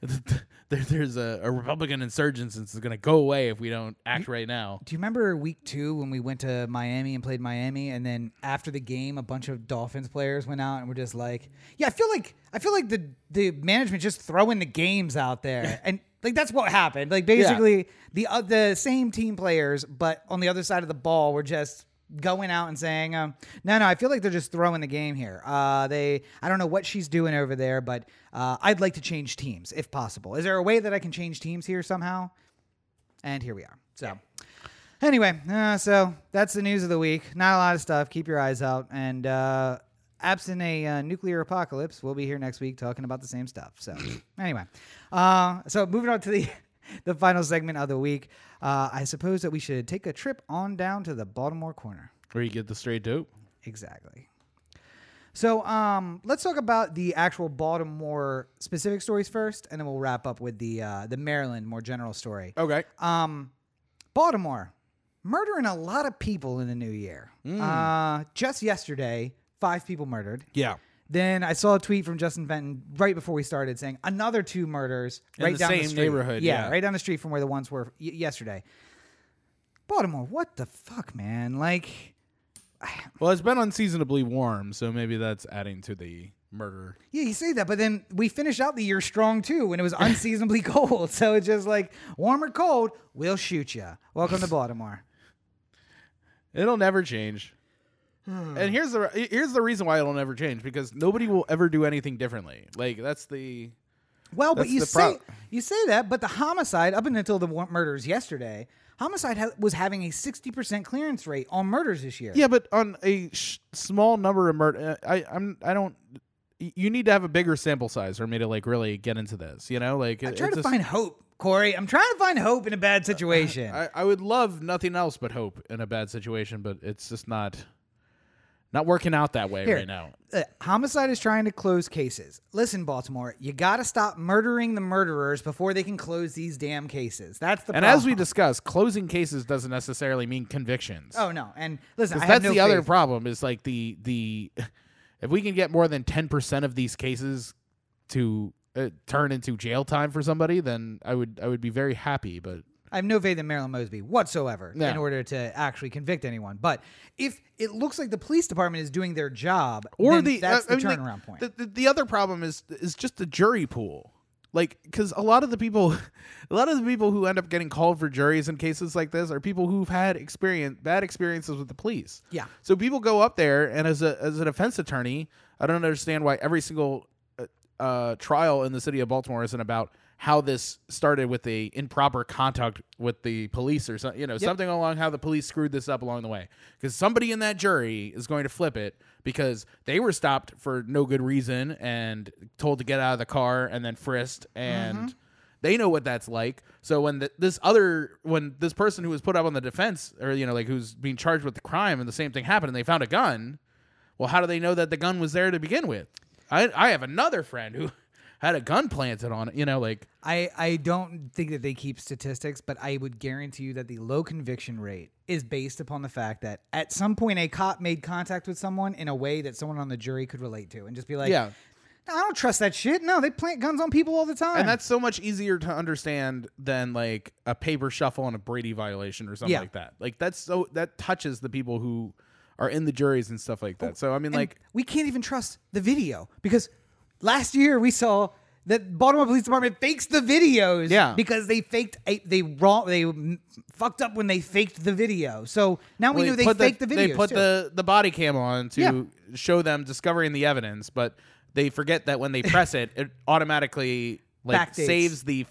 [SPEAKER 2] (laughs) there's a, a Republican insurgence that's going to go away if we don't act right now.
[SPEAKER 1] Do you remember week two when we went to Miami and played Miami, and then after the game, a bunch of Dolphins players went out and were just like, "Yeah, I feel like I feel like the the management just throwing the games out there," (laughs) and like that's what happened. Like basically, the uh, the same team players, but on the other side of the ball, were just going out and saying, um, "No, no, I feel like they're just throwing the game here." Uh, they, I don't know what she's doing over there, but uh, I'd like to change teams if possible. Is there a way that I can change teams here somehow? And here we are. So. Anyway, uh, so that's the news of the week. Not a lot of stuff. Keep your eyes out. And uh, absent a uh, nuclear apocalypse, we'll be here next week talking about the same stuff. So anyway, uh, so moving on to the (laughs) the final segment of the week, uh, I suppose that we should take a trip on down to the Baltimore corner.
[SPEAKER 2] Where you get the straight dope.
[SPEAKER 1] Exactly. So um, let's talk about the actual Baltimore specific stories first, and then we'll wrap up with the uh, the Maryland more general story.
[SPEAKER 2] Okay.
[SPEAKER 1] Um, Baltimore murdering a lot of people in the new year. Uh, just yesterday, five people murdered.
[SPEAKER 2] Yeah.
[SPEAKER 1] Then I saw a tweet from Justin Fenton right before we started saying another two murders
[SPEAKER 2] In
[SPEAKER 1] right
[SPEAKER 2] the
[SPEAKER 1] down the
[SPEAKER 2] same
[SPEAKER 1] street.
[SPEAKER 2] neighborhood, yeah.
[SPEAKER 1] right down the street from where the ones were y- yesterday. Baltimore, what the fuck, man? Like, (sighs)
[SPEAKER 2] Well, it's been unseasonably warm, so maybe that's adding to the murder.
[SPEAKER 1] yeah, you say that, but then we finished out the year strong too when it was (laughs) unseasonably cold. So it's just like warm or cold, we'll shoot you. Welcome to (laughs) Baltimore.
[SPEAKER 2] It'll never change. And hmm. here's the here's the reason why it'll never change because nobody will ever do anything differently. Like that's the
[SPEAKER 1] Well, but you say you say that, but the homicide up until the murders yesterday, homicide ha- was having a sixty percent clearance rate on murders this year.
[SPEAKER 2] yeah, but on a sh- small number of murder, I I'm I don't. You need to have a bigger sample size for me to like really get into this. You know, like
[SPEAKER 1] I'm
[SPEAKER 2] it-
[SPEAKER 1] trying to find hope, Corey. I'm trying to find hope in a bad situation.
[SPEAKER 2] I, I would love nothing else but hope in a bad situation, but it's just not not working out that way
[SPEAKER 1] Here.
[SPEAKER 2] right now.
[SPEAKER 1] Uh, homicide is trying to close cases. Listen, Baltimore, you got to stop murdering the murderers before they can close these damn cases. That's the
[SPEAKER 2] And
[SPEAKER 1] problem.
[SPEAKER 2] as we discussed, closing cases doesn't necessarily mean convictions.
[SPEAKER 1] oh no, and listen, I
[SPEAKER 2] 'Cause
[SPEAKER 1] have
[SPEAKER 2] that's
[SPEAKER 1] no
[SPEAKER 2] the other problem is like the the (laughs) if we can get more than 10% of these cases to uh, turn into jail time for somebody then I would I would be very happy but
[SPEAKER 1] I have no faith in Marilyn Mosby whatsoever
[SPEAKER 2] No.
[SPEAKER 1] in order to actually convict anyone. But if it looks like the police department is doing their job,
[SPEAKER 2] or the
[SPEAKER 1] that's
[SPEAKER 2] uh, I
[SPEAKER 1] the
[SPEAKER 2] mean, like,
[SPEAKER 1] turnaround point.
[SPEAKER 2] The, the, the other problem is is just the jury pool like because a lot of the people (laughs) a lot of the people who end up getting called for juries in cases like this are people who've had experience bad experiences with the police
[SPEAKER 1] Yeah.
[SPEAKER 2] so people go up there and as a as a defense attorney i don't understand why every single uh, uh, trial in the city of baltimore isn't about how this started with the improper contact with the police or something you know something along how the police screwed this up along the way. Because somebody in that jury is going to flip it because they were stopped for no good reason and told to get out of the car and then frisked and mm-hmm. they know what that's like. So when the, this other when this person who was put up on the defense or you know like who's being charged with the crime and the same thing happened and they found a gun well how do they know that the gun was there to begin with? I i have another friend who had a gun planted on it you know like
[SPEAKER 1] I, I don't think that they keep statistics, but I would guarantee you that the low conviction rate is based upon the fact that at some point a cop made contact with someone in a way that someone on the jury could relate to and just be like,
[SPEAKER 2] Yeah.
[SPEAKER 1] "No, I don't trust that shit. No, they plant guns on people all the time.
[SPEAKER 2] and that's so much easier to understand than like a paper shuffle and a Brady violation or something
[SPEAKER 1] Yeah.
[SPEAKER 2] like that. Like that's so that touches the people who are in the juries and stuff like that. Oh, so I mean,
[SPEAKER 1] And
[SPEAKER 2] like,
[SPEAKER 1] we can't even trust the video because last year we saw that Baltimore Police Department fakes the videos.
[SPEAKER 2] Yeah.
[SPEAKER 1] because they faked a, they wrong they fucked up when they faked the video. So now we
[SPEAKER 2] well,
[SPEAKER 1] know they
[SPEAKER 2] put
[SPEAKER 1] faked the, videos.
[SPEAKER 2] They put
[SPEAKER 1] too.
[SPEAKER 2] the the body cam on to
[SPEAKER 1] Yeah.
[SPEAKER 2] show them discovering the evidence, but they forget that when they press it, it automatically like
[SPEAKER 1] Backdates.
[SPEAKER 2] saves the.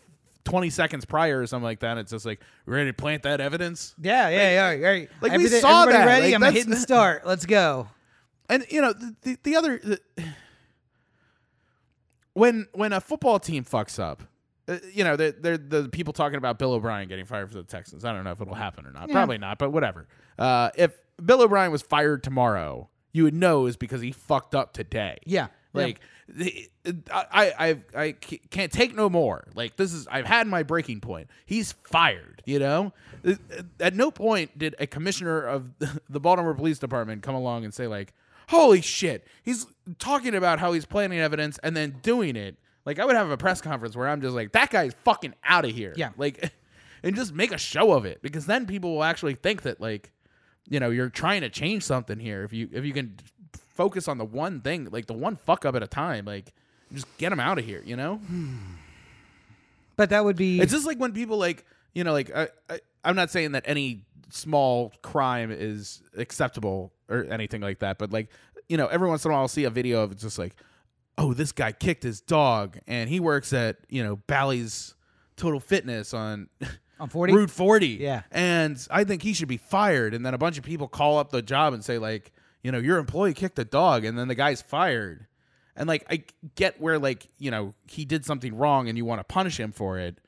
[SPEAKER 2] 20 seconds prior or something like that. It's just like, ready to plant that evidence?
[SPEAKER 1] Yeah, yeah, yeah. Right.
[SPEAKER 2] like, we saw that.
[SPEAKER 1] Ready?
[SPEAKER 2] Like,
[SPEAKER 1] I'm hitting (laughs) start. Let's go.
[SPEAKER 2] and you know the the, the other the, when when a football team fucks up uh, you know they're, they're the people talking about bill o'brien getting fired for the texans i don't know if it'll happen or not probably not but whatever uh, if bill o'brien was fired tomorrow you would know is because he fucked up today
[SPEAKER 1] Yeah.
[SPEAKER 2] like I, I I can't take no more. Like this is I've had my breaking point. He's fired. You know, at no point did a commissioner of (laughs) the Baltimore Police Department come along and say like, "Holy shit!" He's talking about how he's planning evidence and then doing it. Like I would have a press conference where I'm just like, "That guy's fucking out of here."
[SPEAKER 1] Yeah.
[SPEAKER 2] like, (laughs) and just make a show of it because then people will actually think that like, you know, you're trying to change something here. If you if you can focus on the one thing, like the one fuck up at a time, like just get them out of here, you know? (sighs)
[SPEAKER 1] But that would be
[SPEAKER 2] It's just like when people like, you know, like I, I I'm not saying that any small crime is acceptable or anything like that, but like, you know, every once in a while I'll see a video of just like, oh, this guy kicked his dog and he works at, you know, Bally's Total Fitness on
[SPEAKER 1] on 40.
[SPEAKER 2] Route 40.
[SPEAKER 1] Yeah.
[SPEAKER 2] And I think he should be fired. And then a bunch of people call up the job and say, like, you know, your employee kicked a dog and then the guy's fired. And like, I get where, like, you know, he did something wrong and you want to punish him for it.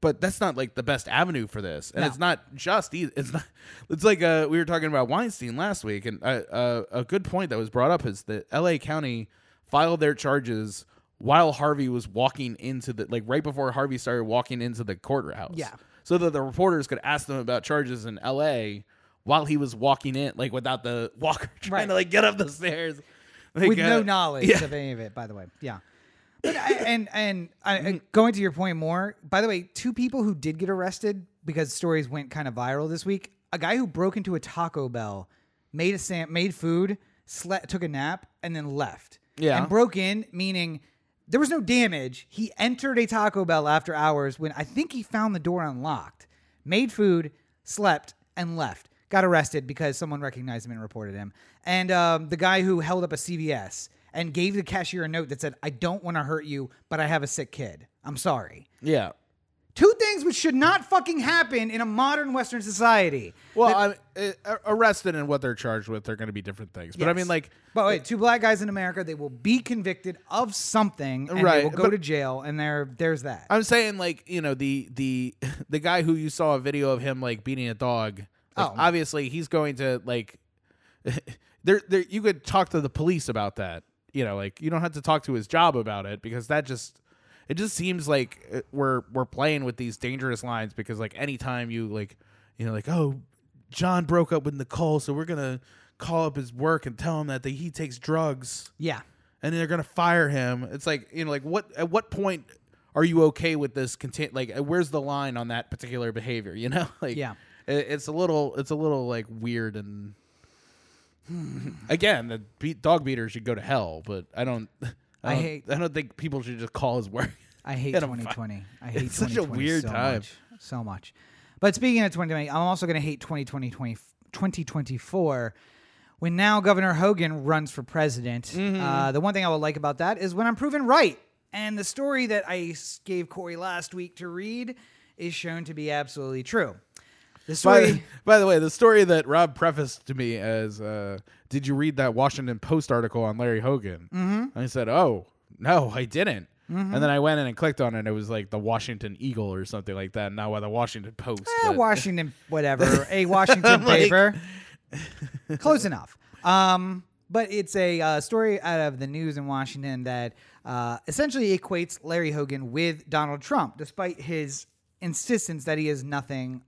[SPEAKER 2] But that's not like the best avenue for this, and
[SPEAKER 1] No.
[SPEAKER 2] it's not just. Either. It's not. It's like uh, we were talking about Weinstein last week, and uh, uh, a good point that was brought up is that L.A. County filed their charges while Harvey was walking into the like right before Harvey started walking into the courthouse.
[SPEAKER 1] Yeah.
[SPEAKER 2] so that the reporters could ask them about charges in L.A. while he was walking in, like without the (laughs) walker trying
[SPEAKER 1] Right.
[SPEAKER 2] to like get up the stairs Like,
[SPEAKER 1] with no
[SPEAKER 2] uh,
[SPEAKER 1] knowledge
[SPEAKER 2] yeah.
[SPEAKER 1] of any of it, by the way. Yeah. But I, and and I. Going to your point more. By the way, two people who did get arrested because stories went kind of viral this week. A guy who broke into a Taco Bell, made a sam- made food, slept, took a nap, and then left.
[SPEAKER 2] Yeah.
[SPEAKER 1] and broke in, meaning there was no damage. He entered a Taco Bell after hours when I think he found the door unlocked, made food, slept, and left. Got arrested because someone recognized him and reported him. And um, the guy who held up a CVS and gave the cashier a note that said, I don't want to hurt you, but I have a sick kid. I'm sorry.
[SPEAKER 2] Yeah.
[SPEAKER 1] Two things which should not fucking happen in a modern Western society.
[SPEAKER 2] Well, I, uh, arrested and what they're charged with, they're going to be different things. But I mean, like,
[SPEAKER 1] but wait, two black guys in America, they will be convicted of something, and they
[SPEAKER 2] Right,
[SPEAKER 1] will go
[SPEAKER 2] but-
[SPEAKER 1] to jail, and there, there's that.
[SPEAKER 2] I'm saying like you know the the (laughs) the guy who you saw a video of him like beating a dog. Like,
[SPEAKER 1] Oh.
[SPEAKER 2] obviously he's going to like (laughs) there there you could talk to the police about that. You know, like you don't have to talk to his job about it because that just it just seems like uh, we're we're playing with these dangerous lines because like anytime you like you know like oh John broke up with Nicole so we're gonna call up his work and tell him that they, he takes drugs
[SPEAKER 1] yeah.
[SPEAKER 2] and they're gonna fire him. It's like you know, like what at what point are you okay with this? Content like uh, where's the line on that particular behavior? You know, (laughs) like
[SPEAKER 1] Yeah.
[SPEAKER 2] it, it's a little it's a little like weird and again the beat, dog beater should go to hell. But I don't. (laughs) I,
[SPEAKER 1] I
[SPEAKER 2] don't,
[SPEAKER 1] hate-
[SPEAKER 2] I don't think people should just call his work.
[SPEAKER 1] I hate (laughs)
[SPEAKER 2] And I'm fi-
[SPEAKER 1] 2020. I (laughs) hate
[SPEAKER 2] It's such a
[SPEAKER 1] 2020
[SPEAKER 2] weird
[SPEAKER 1] so
[SPEAKER 2] time.
[SPEAKER 1] Much, so much. But speaking of 2020, I'm also going to hate 2020, 20, 2024 when now Governor Hogan runs for president.
[SPEAKER 2] Mm-hmm.
[SPEAKER 1] Uh, the one thing I would like about that is when I'm proven right. And the story that I s- gave Corey last week to read is shown to be absolutely true. The
[SPEAKER 2] By
[SPEAKER 1] story.
[SPEAKER 2] the, (laughs) by the way, the story that Rob prefaced to me as, uh, "Did you read that Washington Post article on Larry Hogan?" Mm-hmm. I said, "Oh no, I didn't."
[SPEAKER 1] Mm-hmm.
[SPEAKER 2] And then I went in and clicked on it. and It was like the Washington Eagle or something like that, not by the Washington Post.
[SPEAKER 1] Eh, (laughs) Washington, whatever, (laughs) a Washington
[SPEAKER 2] like-
[SPEAKER 1] paper. Close enough. Um, but it's a uh, story out of the news in Washington that uh, essentially equates Larry Hogan with Donald Trump, despite his insistence that he is nothing,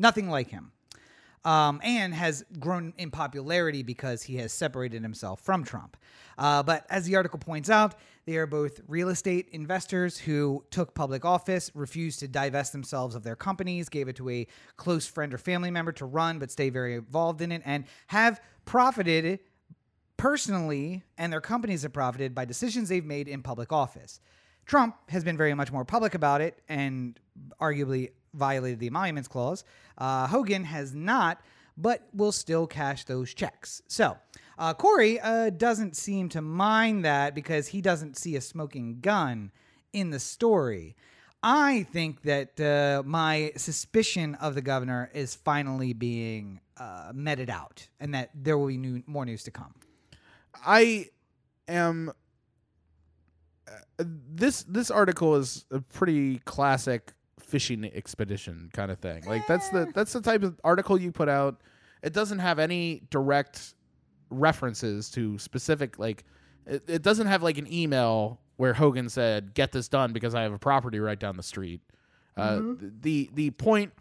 [SPEAKER 1] nothing like him, um, and has grown in popularity because he has separated himself from Trump. Uh, but as the article points out, they are both real estate investors who took public office, refused to divest themselves of their companies, gave it to a close friend or family member to run, but stay very involved in it, and have profited personally, and their companies have profited by decisions they've made in public office. Trump has been very much more public about it and arguably violated the Emoluments Clause. Uh, Hogan has not, but will still cash those checks. So, uh, Corey uh, doesn't seem to mind that because he doesn't see a smoking gun in the story. I think that uh, my suspicion of the governor is finally being uh, meted out and that there will be new, more news to come.
[SPEAKER 2] I am. Uh, This this article is a pretty classic fishing expedition kind of thing. Like that's the that's the type of article you put out. It doesn't have any direct references to specific like. It, it doesn't have like an email where Hogan said, "Get this done because I have a property right down the street." Uh, the the point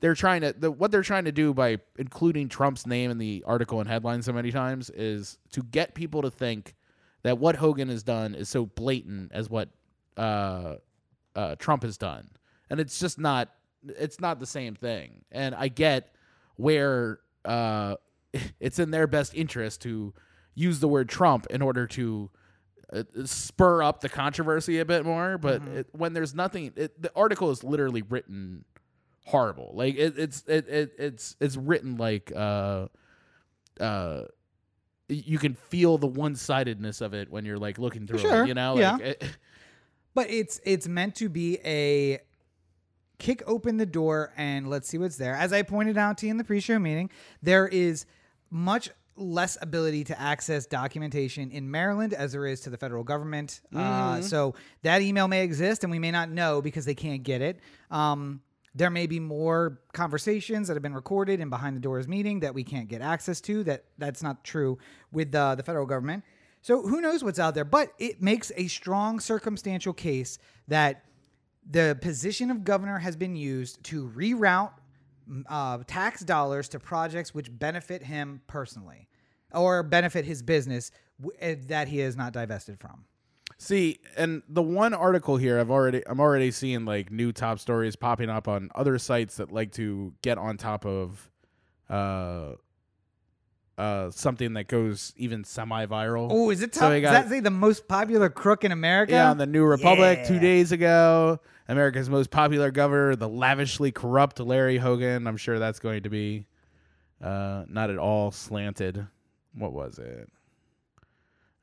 [SPEAKER 2] they're trying to the, what they're trying to do by including Trump's name in the article and headline so many times is to get people to think that what Hogan has done is so blatant as what uh, uh, Trump has done, and it's just not. It's not the same thing. And I get where uh, (laughs) it's in their best interest to use the word Trump in order to uh, spur up the controversy a bit more. But it, when there's nothing, it, the article is literally written horrible. Like it, it's it, it it's it's written like uh uh you can feel the one sidedness of it when you're like looking through
[SPEAKER 1] Sure,
[SPEAKER 2] it. You know,
[SPEAKER 1] yeah.
[SPEAKER 2] like it, (laughs)
[SPEAKER 1] But it's it's meant to be a kick open the door and let's see what's there. As I pointed out to you in the pre-show meeting, there is much less ability to access documentation in Maryland as there is to the federal government. Uh, so that email may exist and we may not know because they can't get it. Um, there may be more conversations that have been recorded in behind the doors meeting that we can't get access to. That that's not true with uh, the federal government. So who knows what's out there? But it makes a strong circumstantial case that the position of governor has been used to reroute mm, uh, tax dollars to projects which benefit him personally or benefit his business w- eh, that he is not divested from.
[SPEAKER 2] See, and the one article here, I've already, I'm already seeing like new top stories popping up on other sites that like to get on top of, uh, uh, something that goes even semi-viral.
[SPEAKER 1] Oh, is it
[SPEAKER 2] So
[SPEAKER 1] top? Does
[SPEAKER 2] got-
[SPEAKER 1] that say the most popular crook in America?
[SPEAKER 2] Yeah, on the New Republic two days ago. America's most popular governor, the lavishly corrupt Larry Hogan. I'm sure that's going to be uh, not at all slanted. What was it?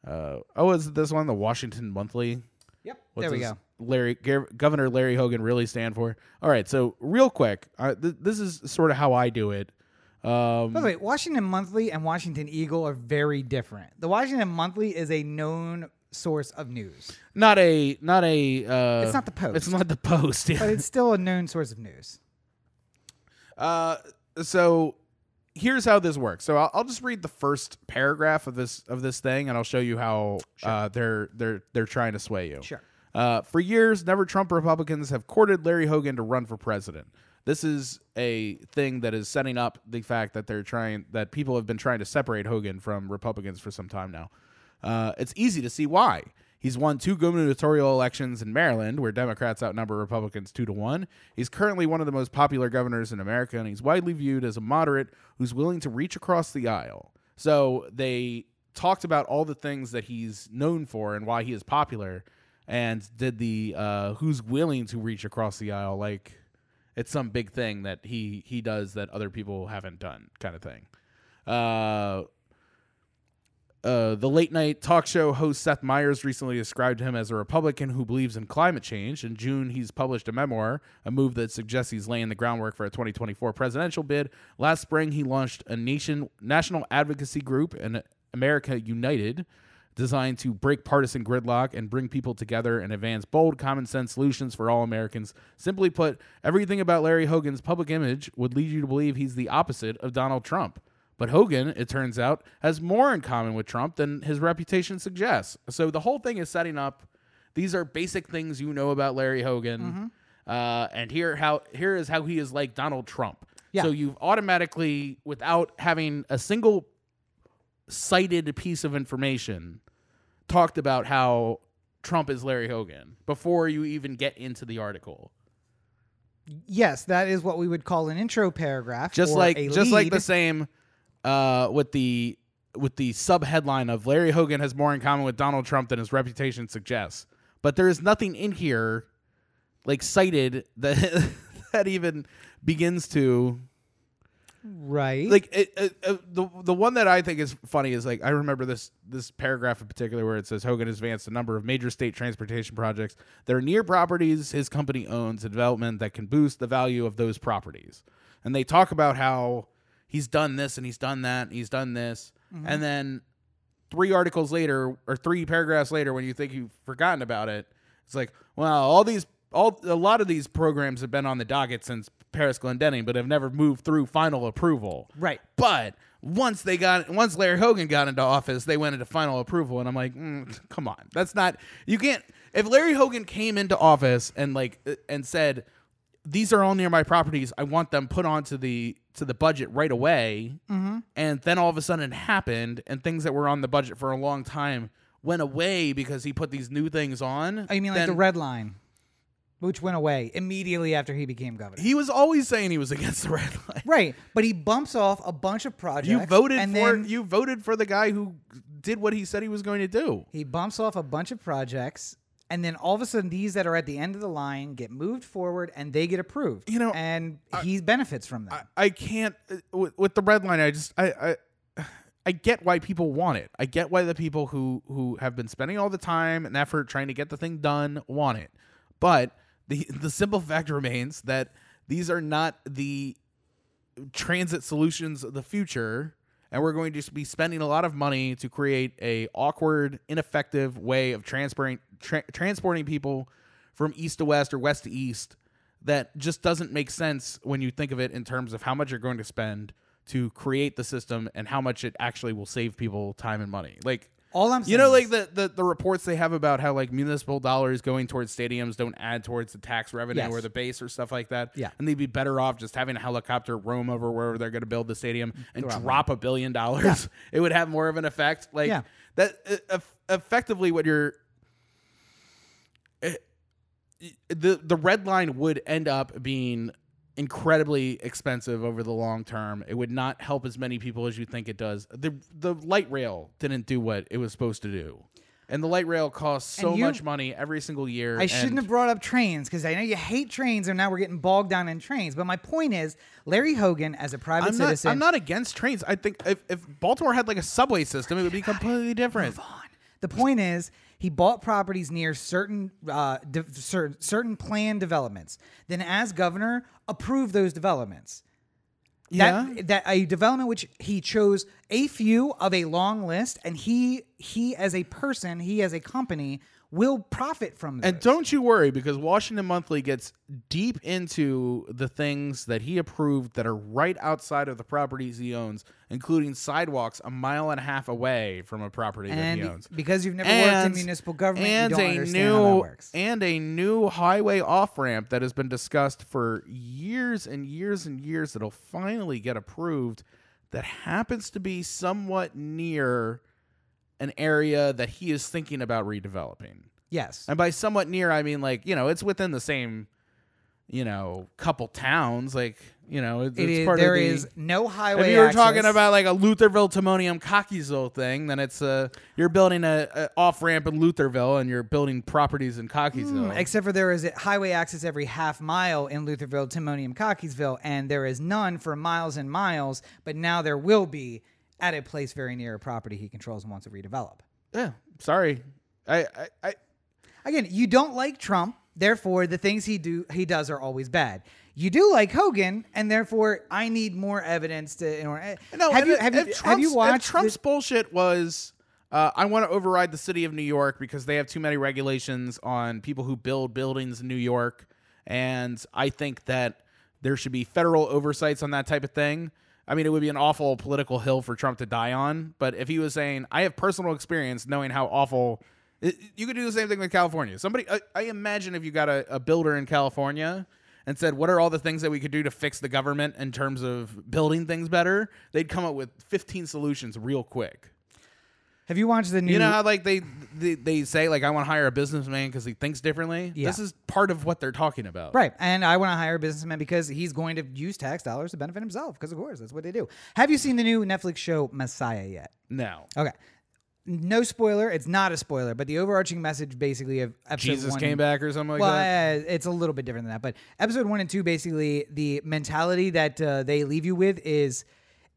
[SPEAKER 2] Uh, oh, is it this one? The Washington Monthly.
[SPEAKER 1] Yep.
[SPEAKER 2] What
[SPEAKER 1] there we go.
[SPEAKER 2] Larry Gov- Governor Larry Hogan really stand for? All right, so real quick, uh, th- this is sort of how I do it. Um,
[SPEAKER 1] By the way, Washington Monthly and Washington Eagle are very different. The Washington Monthly is a known source of news,
[SPEAKER 2] not a not a. Uh,
[SPEAKER 1] It's not the Post.
[SPEAKER 2] It's not the Post. (laughs) yeah.
[SPEAKER 1] but it's still a known source of news.
[SPEAKER 2] Uh, so here's how this works. So I'll, I'll just read the first paragraph of this of this thing, and I'll show you how uh, they're they're they're trying to sway you.
[SPEAKER 1] Sure.
[SPEAKER 2] Uh, for years, never Trump Republicans have courted Larry Hogan to run for president. This is a thing that is setting up the fact that they're trying that people have been trying to separate Hogan from Republicans for some time now. Uh, it's easy to see why. He's won two gubernatorial elections in Maryland, where Democrats outnumber Republicans two to one. He's currently one of the most popular governors in America, and he's widely viewed as a moderate who's willing to reach across the aisle. So they talked about all the things that he's known for and why he is popular. and did the uh, who's willing to reach across the aisle like it's some big thing that he he does that other people haven't done kind of thing. Uh, uh, the late night talk show host Seth Meyers recently described him as a Republican who believes in climate change. In June, he's published a memoir, a move that suggests he's laying the groundwork for a 2024 presidential bid. Last spring, he launched a nation national advocacy group, and America United, designed to break partisan gridlock and bring people together and advance bold, common sense solutions for all Americans. Simply put, everything about Larry Hogan's public image would lead you to believe he's the opposite of Donald Trump. But Hogan, it turns out, has more in common with Trump than his reputation suggests. So the whole thing is setting up. These are basic things you know about Larry Hogan,
[SPEAKER 1] Mm-hmm.
[SPEAKER 2] uh, and here how here is how he is like Donald Trump.
[SPEAKER 1] Yeah.
[SPEAKER 2] So you've automatically, without having a single cited piece of information, talked about how Trump is Larry Hogan before you even get into the article.
[SPEAKER 1] Yes, that is what we would call an intro paragraph.
[SPEAKER 2] just like just like the same uh, with the with the sub headline of Larry Hogan has more in common with Donald Trump than his reputation suggests. But there is nothing in here like cited (laughs) that that even begins to
[SPEAKER 1] right.
[SPEAKER 2] like it, it, uh, the the one that I think is funny is like I remember this this paragraph in particular where it says Hogan has advanced a number of major state transportation projects that are near properties his company owns development that can boost the value of those properties. And they talk about how he's done this and he's done that and he's done this, and then three articles later or three paragraphs later when you think you've forgotten about it, it's like well all these all a lot of these programs have been on the docket since Parris Glendening, but have never moved through final approval.
[SPEAKER 1] right.
[SPEAKER 2] But once they got once Larry Hogan got into office, they went into final approval, and I'm like, mm, come on, that's not you can't. If Larry Hogan came into office and like uh, and said, these are all near my properties, I want them put onto the to the budget right away, mm-hmm. and then all of a sudden it happened, and things that were on the budget for a long time went away because he put these new things on.
[SPEAKER 1] Oh, you mean like
[SPEAKER 2] then
[SPEAKER 1] the red line, which went away immediately after he became governor.
[SPEAKER 2] He was always saying he was (laughs) against the red line.
[SPEAKER 1] right, but he bumps off a bunch of projects.
[SPEAKER 2] You voted
[SPEAKER 1] and
[SPEAKER 2] for
[SPEAKER 1] then
[SPEAKER 2] you voted for the guy who did what he said he was going to do.
[SPEAKER 1] He bumps off a bunch of projects, and then all of a sudden, these that are at the end of the line get moved forward, and they get approved.
[SPEAKER 2] You know,
[SPEAKER 1] and he benefits from that
[SPEAKER 2] I, I can't uh, with, with the red line. I just I, I I get why people want it. I get why the people who who have been spending all the time and effort trying to get the thing done want it. But the (laughs) the simple fact remains that these are not the transit solutions of the future and we're going to be spending a lot of money to create a awkward ineffective way of transporting tra- transporting people from east to west or west to east that just doesn't make sense when you think of it in terms of how much you're going to spend to create the system and how much it actually will save people time and money like
[SPEAKER 1] all I'm saying,
[SPEAKER 2] you know, like the, the the reports they have about how like municipal dollars going towards stadiums don't add towards the tax revenue
[SPEAKER 1] Yes.
[SPEAKER 2] or the base or stuff like that.
[SPEAKER 1] Yeah.
[SPEAKER 2] and they'd be better off just having a helicopter roam over wherever they're going to build the stadium and
[SPEAKER 1] Drop
[SPEAKER 2] drop, a billion dollars. (laughs) It would have more of an effect. Like
[SPEAKER 1] Yeah.
[SPEAKER 2] that. Uh, effectively, what you're uh, the the red line would end up being incredibly expensive over the long term. It would not help as many people as you think it does. The the light rail didn't do what it was supposed to do. And the light rail costs so
[SPEAKER 1] you-
[SPEAKER 2] much money every single year.
[SPEAKER 1] I shouldn't have brought up trains because I know you hate trains, and now we're getting bogged down in trains. But my point is, Larry Hogan, as a private
[SPEAKER 2] I'm not,
[SPEAKER 1] citizen,
[SPEAKER 2] I'm not against trains. I think if, if Baltimore had like a subway system, it would be completely different.
[SPEAKER 1] Move on. The point is, he bought properties near certain uh, de- certain certain planned developments. Then, as governor, approved those developments.
[SPEAKER 2] Yeah.
[SPEAKER 1] That, that a development which he chose a few of a long list, and he he as a person, he as a company will profit from this.
[SPEAKER 2] And don't you worry because Washington Monthly gets deep into the things that he approved that are right outside of the properties he owns, including sidewalks a mile and a half away from a property that he owns.
[SPEAKER 1] because you've never worked in municipal government,
[SPEAKER 2] and
[SPEAKER 1] you don't
[SPEAKER 2] a
[SPEAKER 1] understand how that works.
[SPEAKER 2] and a new highway off ramp that has been discussed for years and years and years that'll finally get approved that happens to be somewhat near an area that he is thinking about redeveloping.
[SPEAKER 1] yes,
[SPEAKER 2] And by somewhat near, I mean like you know it's within the same, you know, couple towns. Like You know, it's,
[SPEAKER 1] It
[SPEAKER 2] it's
[SPEAKER 1] is,
[SPEAKER 2] part
[SPEAKER 1] there
[SPEAKER 2] of the,
[SPEAKER 1] is no highway.
[SPEAKER 2] If you were talking about like a Lutherville Timonium Cockeysville thing, then it's uh you're building a, a off ramp in Lutherville and you're building properties in Cockeysville.
[SPEAKER 1] Hmm, Except for there is a highway access every half mile in Lutherville, Timonium, Cockeysville, and there is none for miles and miles. But now there will be at a place very near a property he controls and wants to redevelop.
[SPEAKER 2] yeah, sorry. I, I, I
[SPEAKER 1] Again, you don't like Trump, therefore the things he do he does are always bad. You do like Hogan, and therefore I need more evidence to. In order,
[SPEAKER 2] no.
[SPEAKER 1] have you have you have you watched
[SPEAKER 2] Trump's bullshit was. Uh, I want to override the city of New York because they have too many regulations on people who build buildings in New York, and I think that there should be federal oversights on that type of thing. I mean, it would be an awful political hill for Trump to die on. But if he was saying, "I have personal experience knowing how awful," you could do the same thing with California. Somebody, I, I imagine, if you got a, a builder in California and said, "What are all the things that we could do to fix the government in terms of building things better?" They'd come up with 15 solutions real quick.
[SPEAKER 1] Have you watched the new?
[SPEAKER 2] You know how like they they, they say like I want to hire a businessman because he thinks differently.
[SPEAKER 1] Yeah.
[SPEAKER 2] This is part of what they're talking about.
[SPEAKER 1] Right. And I want to hire a businessman because he's going to use tax dollars to benefit himself, because of course that's what they do. Have you seen the new Netflix show Messiah yet?
[SPEAKER 2] No.
[SPEAKER 1] Okay. No spoiler. It's not a spoiler, but the overarching message basically of episode
[SPEAKER 2] Jesus
[SPEAKER 1] one,
[SPEAKER 2] came back or something like
[SPEAKER 1] well,
[SPEAKER 2] that.
[SPEAKER 1] uh, it's a little bit different than that. But episode one and two, basically, the mentality that uh, they leave you with is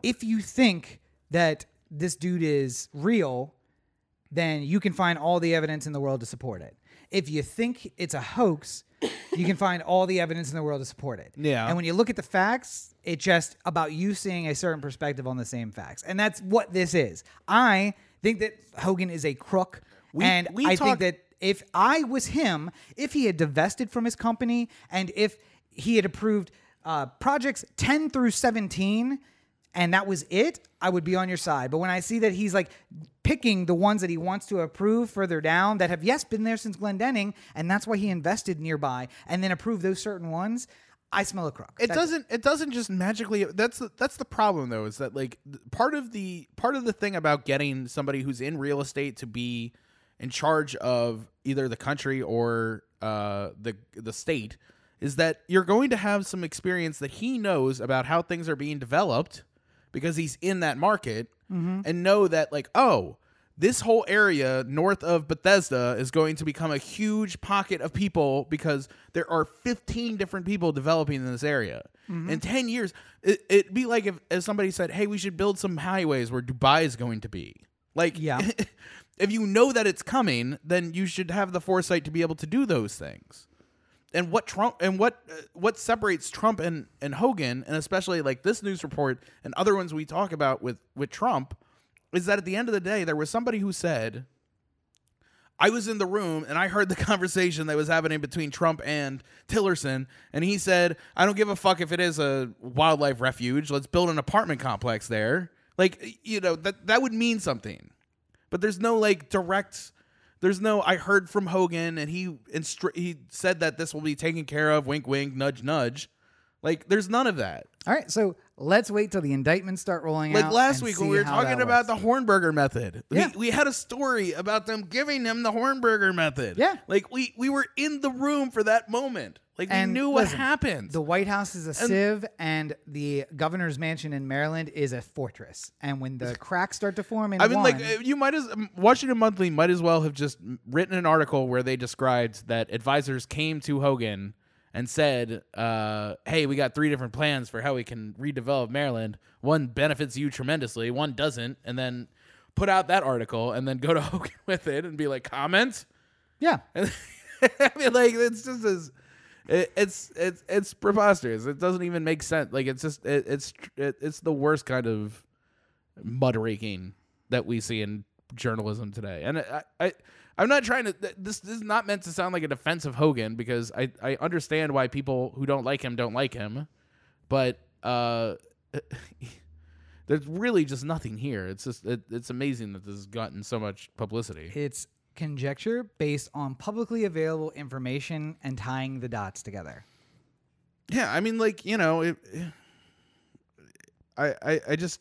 [SPEAKER 1] if you think that this dude is real, then you can find all the evidence in the world to support it. If you think it's a hoax, you can find all the evidence in the world to support it.
[SPEAKER 2] Yeah.
[SPEAKER 1] And when you look at the facts, it's just about you seeing a certain perspective on the same facts. And that's what this is. I think that Hogan is a crook. and
[SPEAKER 2] we
[SPEAKER 1] I
[SPEAKER 2] talk-
[SPEAKER 1] think that if I was him, if he had divested from his company and if he had approved uh, projects 10 through 17 and that was it, I would be on your side. But when I see that he's like picking the ones that he wants to approve further down that have, yes, been there since Glendening, and that's why he invested nearby and then approved those certain ones, I smell a crook.
[SPEAKER 2] it
[SPEAKER 1] That's-
[SPEAKER 2] doesn't it doesn't just magically that's the, that's the problem though is that like part of the part of the thing about getting somebody who's in real estate to be in charge of either the country or uh the the state is that you're going to have some experience that he knows about how things are being developed because he's in that market mm-hmm. and know that like oh this whole area north of Bethesda is going to become a huge pocket of people because there are 15 different people developing in this area. Mm-hmm. In 10 years, it, it'd be like if, if somebody said, hey, we should build some highways where Dubai is going to be. Like,
[SPEAKER 1] Yeah. (laughs)
[SPEAKER 2] if you know that it's coming, then you should have the foresight to be able to do those things. And what Trump and what uh, what separates Trump and, and Hogan, and especially like this news report and other ones we talk about with with Trump, is that at the end of the day, there was somebody who said, I was in the room and I heard the (laughs) conversation that was happening between Trump and Tillerson, and he said, I don't give a fuck if it is a wildlife refuge. Let's build an apartment complex there. Like, you know, that that would mean something. But there's no like direct there's no I heard from Hogan and he instru- he said that this will be taken care of, wink wink, nudge nudge. Like there's none of that.
[SPEAKER 1] All right, so let's wait till the indictments start rolling
[SPEAKER 2] Like
[SPEAKER 1] out.
[SPEAKER 2] Like
[SPEAKER 1] last
[SPEAKER 2] week when we were talking about the Hornberger method.
[SPEAKER 1] Yeah.
[SPEAKER 2] We, we had a story about them giving him the Hornberger method.
[SPEAKER 1] Yeah.
[SPEAKER 2] Like we we were in the room for that moment. Like
[SPEAKER 1] And
[SPEAKER 2] we knew what
[SPEAKER 1] listen,
[SPEAKER 2] happened.
[SPEAKER 1] The White House is a sieve, and the governor's mansion in Maryland is a fortress. And when the cracks start to form in
[SPEAKER 2] I mean,
[SPEAKER 1] one,
[SPEAKER 2] like uh, you might as Washington Monthly might as well have just written an article where they described that advisors came to Hogan and said, uh, "Hey, we got three different plans for how we can redevelop Maryland. One benefits you tremendously, one doesn't." And then put out that article and then go to (laughs) Hogan with it and be like, "Comment."
[SPEAKER 1] yeah, (laughs)
[SPEAKER 2] I mean, like it's just as it, it's it's it's preposterous. It doesn't even make sense. Like it's just it, it's it, it's the worst kind of mud raking that we see in journalism today. And I, I I'm not trying to. This, this is not meant to sound like a defense of Hogan because I I understand why people who don't like him don't like him, but uh. (laughs) There's really just nothing here. It's just it, it's amazing that this has gotten so much publicity.
[SPEAKER 1] it's conjecture based on publicly available information and tying the dots together.
[SPEAKER 2] Yeah, I mean, like you know, it, I, I I just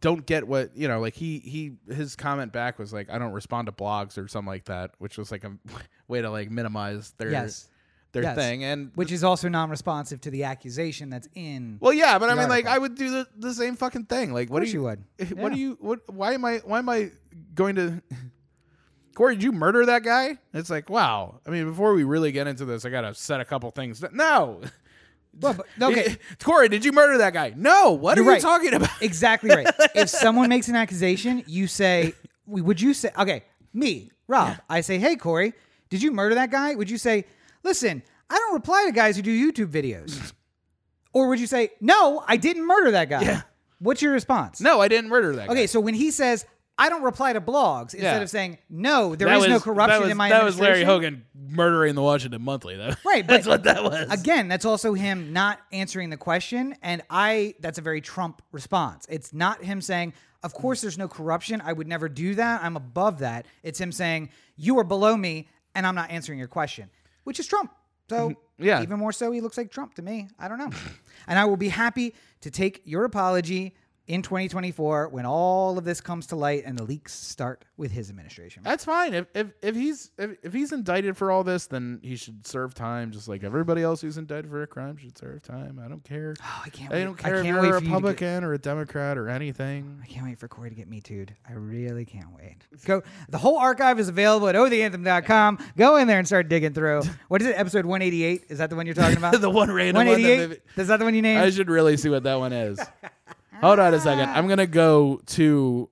[SPEAKER 2] don't get what you know. Like he he his comment back was like, I don't respond to blogs or something like that, which was like a (laughs) way to like minimize their
[SPEAKER 1] Yes.
[SPEAKER 2] their
[SPEAKER 1] Yes.
[SPEAKER 2] thing, and
[SPEAKER 1] which is also non-responsive to the accusation that's in.
[SPEAKER 2] well, yeah, but I mean, like. I would do the, the same fucking thing. Like, what do you,
[SPEAKER 1] you would. (laughs)
[SPEAKER 2] What do
[SPEAKER 1] Yeah.
[SPEAKER 2] you? What? Why am I? Why am I going to? (laughs) Corey, did you murder that guy? It's like, wow. I mean, before we really get into this, I gotta set a couple things. No.
[SPEAKER 1] Well, but- (laughs) okay. (laughs)
[SPEAKER 2] Corey, did you murder that guy? No. What
[SPEAKER 1] You're
[SPEAKER 2] are you talking about? (laughs)
[SPEAKER 1] Exactly right. if someone makes an accusation, you say, would you say, okay, me, Rob, I say, hey, Corey, did you murder that guy? Would you say, listen, I don't reply to guys who do YouTube videos? or would you say, no, I didn't murder that guy?
[SPEAKER 2] Yeah.
[SPEAKER 1] What's your response?
[SPEAKER 2] No, I didn't murder that guy.
[SPEAKER 1] Okay, so when he says, I don't reply to blogs, instead
[SPEAKER 2] Yeah.
[SPEAKER 1] of saying, no, there
[SPEAKER 2] That
[SPEAKER 1] is no
[SPEAKER 2] was-
[SPEAKER 1] corruption
[SPEAKER 2] that was,
[SPEAKER 1] in my administration.
[SPEAKER 2] That was Larry
[SPEAKER 1] administration."
[SPEAKER 2] Hogan murdering the Washington Monthly. That, (laughs)
[SPEAKER 1] Right,
[SPEAKER 2] That's
[SPEAKER 1] but
[SPEAKER 2] what that was.
[SPEAKER 1] Again, that's also him not answering the question. And I, that's a very Trump response. It's not him saying, of course there's no corruption. I would never do that. I'm above that. It's him saying, you are below me and I'm not answering your question, which is Trump. So, mm-hmm.
[SPEAKER 2] Yeah.
[SPEAKER 1] even more so, he looks like Trump to me. I don't know. (laughs) and I will be happy to take your apology in 2024 when all of this comes to light and the leaks start with his administration.
[SPEAKER 2] That's fine. If if if he's if, if he's indicted for all this, then he should serve time, just like everybody else who's indicted for a crime should serve time. I don't care.
[SPEAKER 1] Oh, I can't
[SPEAKER 2] I
[SPEAKER 1] wait.
[SPEAKER 2] don't care if
[SPEAKER 1] can't
[SPEAKER 2] you're a
[SPEAKER 1] for you
[SPEAKER 2] Republican or a Democrat or anything.
[SPEAKER 1] I can't wait for Corey to get me too'd. I really can't wait. Go. The whole archive is available at otheanthem.com. Go in there and start digging through. (laughs) What is it? Episode 188? Is that the one you're talking about? (laughs)
[SPEAKER 2] the one random one.
[SPEAKER 1] 188?
[SPEAKER 2] That
[SPEAKER 1] Is that the one you named?
[SPEAKER 2] I should really see what that one is. (laughs) Hold on a second. I'm gonna go to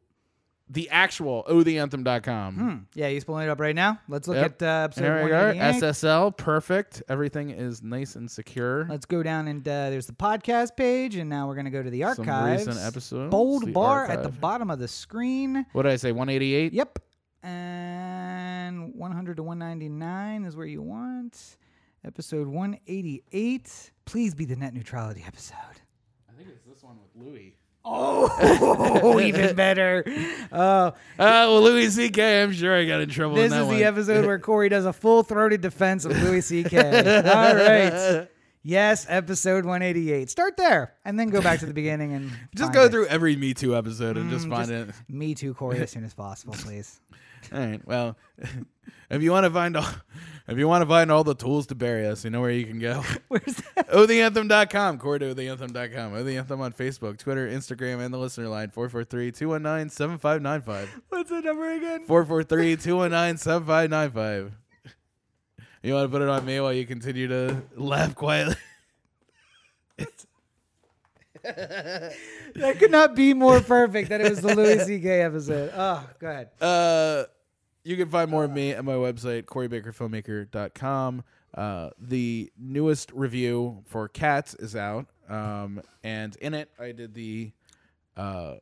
[SPEAKER 2] the actual otheanthem.com.
[SPEAKER 1] Hmm. Yeah, he's pulling it up right now. Let's look
[SPEAKER 2] Yep.
[SPEAKER 1] at uh, episode
[SPEAKER 2] There we.
[SPEAKER 1] 188.
[SPEAKER 2] SSL, perfect. Everything is nice and secure.
[SPEAKER 1] Let's go down and uh, there's the podcast page, and now we're going to go to the
[SPEAKER 2] Some
[SPEAKER 1] archives.
[SPEAKER 2] recent episodes.
[SPEAKER 1] Bold
[SPEAKER 2] the
[SPEAKER 1] bar at the
[SPEAKER 2] archive.
[SPEAKER 1] bottom of the screen.
[SPEAKER 2] What did I say? 188.
[SPEAKER 1] Yep. And 100 to 199 is where you want. Episode 188. Please be the net neutrality episode.
[SPEAKER 2] I think it's this one with Louis.
[SPEAKER 1] Oh, (laughs) even (laughs) better. Oh,
[SPEAKER 2] Uh, well, Louis C.K. I'm sure I got in trouble.
[SPEAKER 1] this
[SPEAKER 2] in that
[SPEAKER 1] is
[SPEAKER 2] one.
[SPEAKER 1] the episode where Corey does a full throated defense of Louis C.K. (laughs) All right. Yes, episode 188. Start there and then go back to the beginning and
[SPEAKER 2] Just go
[SPEAKER 1] it.
[SPEAKER 2] through every Me Too episode and just
[SPEAKER 1] Mm,
[SPEAKER 2] find
[SPEAKER 1] just-
[SPEAKER 2] it.
[SPEAKER 1] Me too, Corey, as soon as possible, please.
[SPEAKER 2] All right. Well, (laughs) if you want to find all, (laughs) if you want to find all the tools to bury us, you know where you can go. (laughs)
[SPEAKER 1] Where's that?
[SPEAKER 2] otheanthem.com, core to otheanthem.com, O The Anthem on Facebook, Twitter, Instagram, and the listener line 443-219-7595.
[SPEAKER 1] What's the number again?
[SPEAKER 2] 443-219-7595. You want to put it on me while you continue to laugh quietly?
[SPEAKER 1] That could not be more perfect that it was the Louis C.K. episode. Oh, go ahead.
[SPEAKER 2] Uh, you can find more of me at my website, CoreyBakerFilmmaker.com. Uh, the newest review for Cats is out, um, and in it, I did the uh,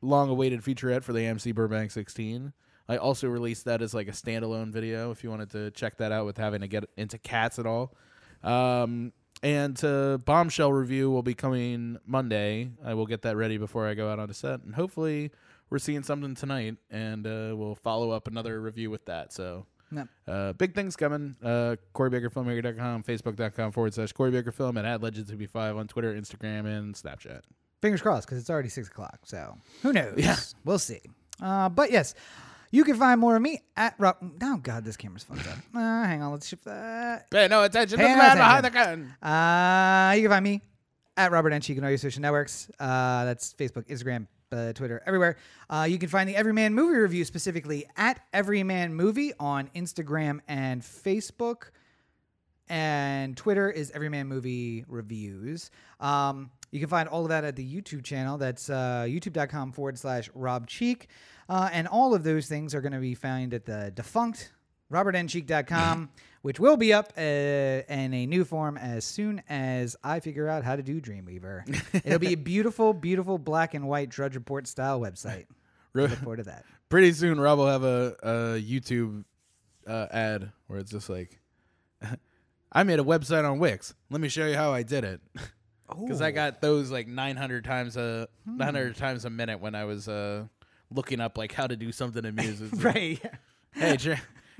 [SPEAKER 2] long-awaited featurette for the AMC Burbank 16. I also released that as like a standalone video if you wanted to check that out with having to get into cats at all. Um, and uh, Bombshell review will be coming Monday. I will get that ready before I go out on the set, and hopefully we're seeing something tonight, and uh, we'll follow up another review with that. So.
[SPEAKER 1] No.
[SPEAKER 2] Uh, big things coming. Uh, CoreyBakerFilmmaker.com, Facebook.com forward slash Corey Baker Film, and at Legends2B5 on Twitter, Instagram, and Snapchat.
[SPEAKER 1] Fingers crossed, because it's already six o'clock. So who knows?
[SPEAKER 2] Yeah.
[SPEAKER 1] We'll see. Uh, but yes, you can find more of me at Rob. Oh, God, this camera's fucked up. Uh, hang on, let's shift that.
[SPEAKER 2] Pay no attention
[SPEAKER 1] Pay
[SPEAKER 2] to the
[SPEAKER 1] no
[SPEAKER 2] man behind the gun.
[SPEAKER 1] Uh, you can find me at Robert N. Cheek on all your social networks. Uh, that's Facebook, Instagram, uh, Twitter, everywhere. Uh, you can find the Everyman Movie Review specifically at Everyman Movie on Instagram and Facebook. And Twitter is Everyman Movie Reviews. Um, you can find all of that at the YouTube channel. That's uh, youtube.com forward slash Rob Cheek. Uh, and all of those things are going to be found at the defunct robertncheek.com, which will be up uh, in a new form as soon as I figure out how to do Dreamweaver. (laughs) It'll be a beautiful, beautiful black and white Drudge Report style website. (laughs) Look forward to that.
[SPEAKER 2] Pretty soon, Rob will have a, a YouTube uh, ad where it's just like, (laughs) I made a website on Wix. Let me show you how I did it. Because I got those like 900 times a 900 times a minute when I was uh, looking up like how to do something in music.
[SPEAKER 1] Right.
[SPEAKER 2] Hey,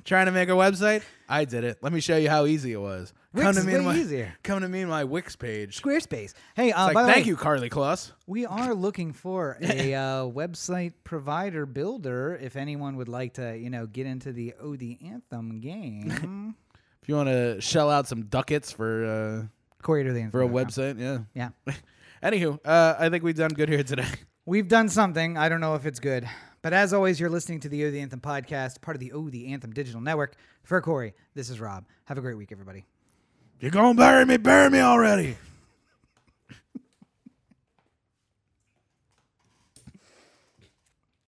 [SPEAKER 2] trying to make a website? I did it. Let me show you how easy it was.
[SPEAKER 1] Wix
[SPEAKER 2] come to
[SPEAKER 1] is
[SPEAKER 2] me
[SPEAKER 1] way
[SPEAKER 2] my,
[SPEAKER 1] easier.
[SPEAKER 2] Come to me in my Wix page.
[SPEAKER 1] Squarespace. Hey, uh,
[SPEAKER 2] It's
[SPEAKER 1] by the
[SPEAKER 2] thank
[SPEAKER 1] way,
[SPEAKER 2] you, Karlie Kloss.
[SPEAKER 1] we are (laughs) looking for a (laughs) uh, website provider builder. If anyone would like to, you know, get into the Oh the Anthem game. (laughs)
[SPEAKER 2] If you want to shell out some ducats for uh,
[SPEAKER 1] Corey the
[SPEAKER 2] for a website, yeah.
[SPEAKER 1] Yeah.
[SPEAKER 2] Anywho, uh, I think we've done good here today.
[SPEAKER 1] We've done something. I don't know if it's good. But as always, you're listening to the O the Anthem podcast, part of the O the Anthem digital network. For Corey, this is Rob. Have a great week, everybody.
[SPEAKER 2] You're gonna bury me, bury me already.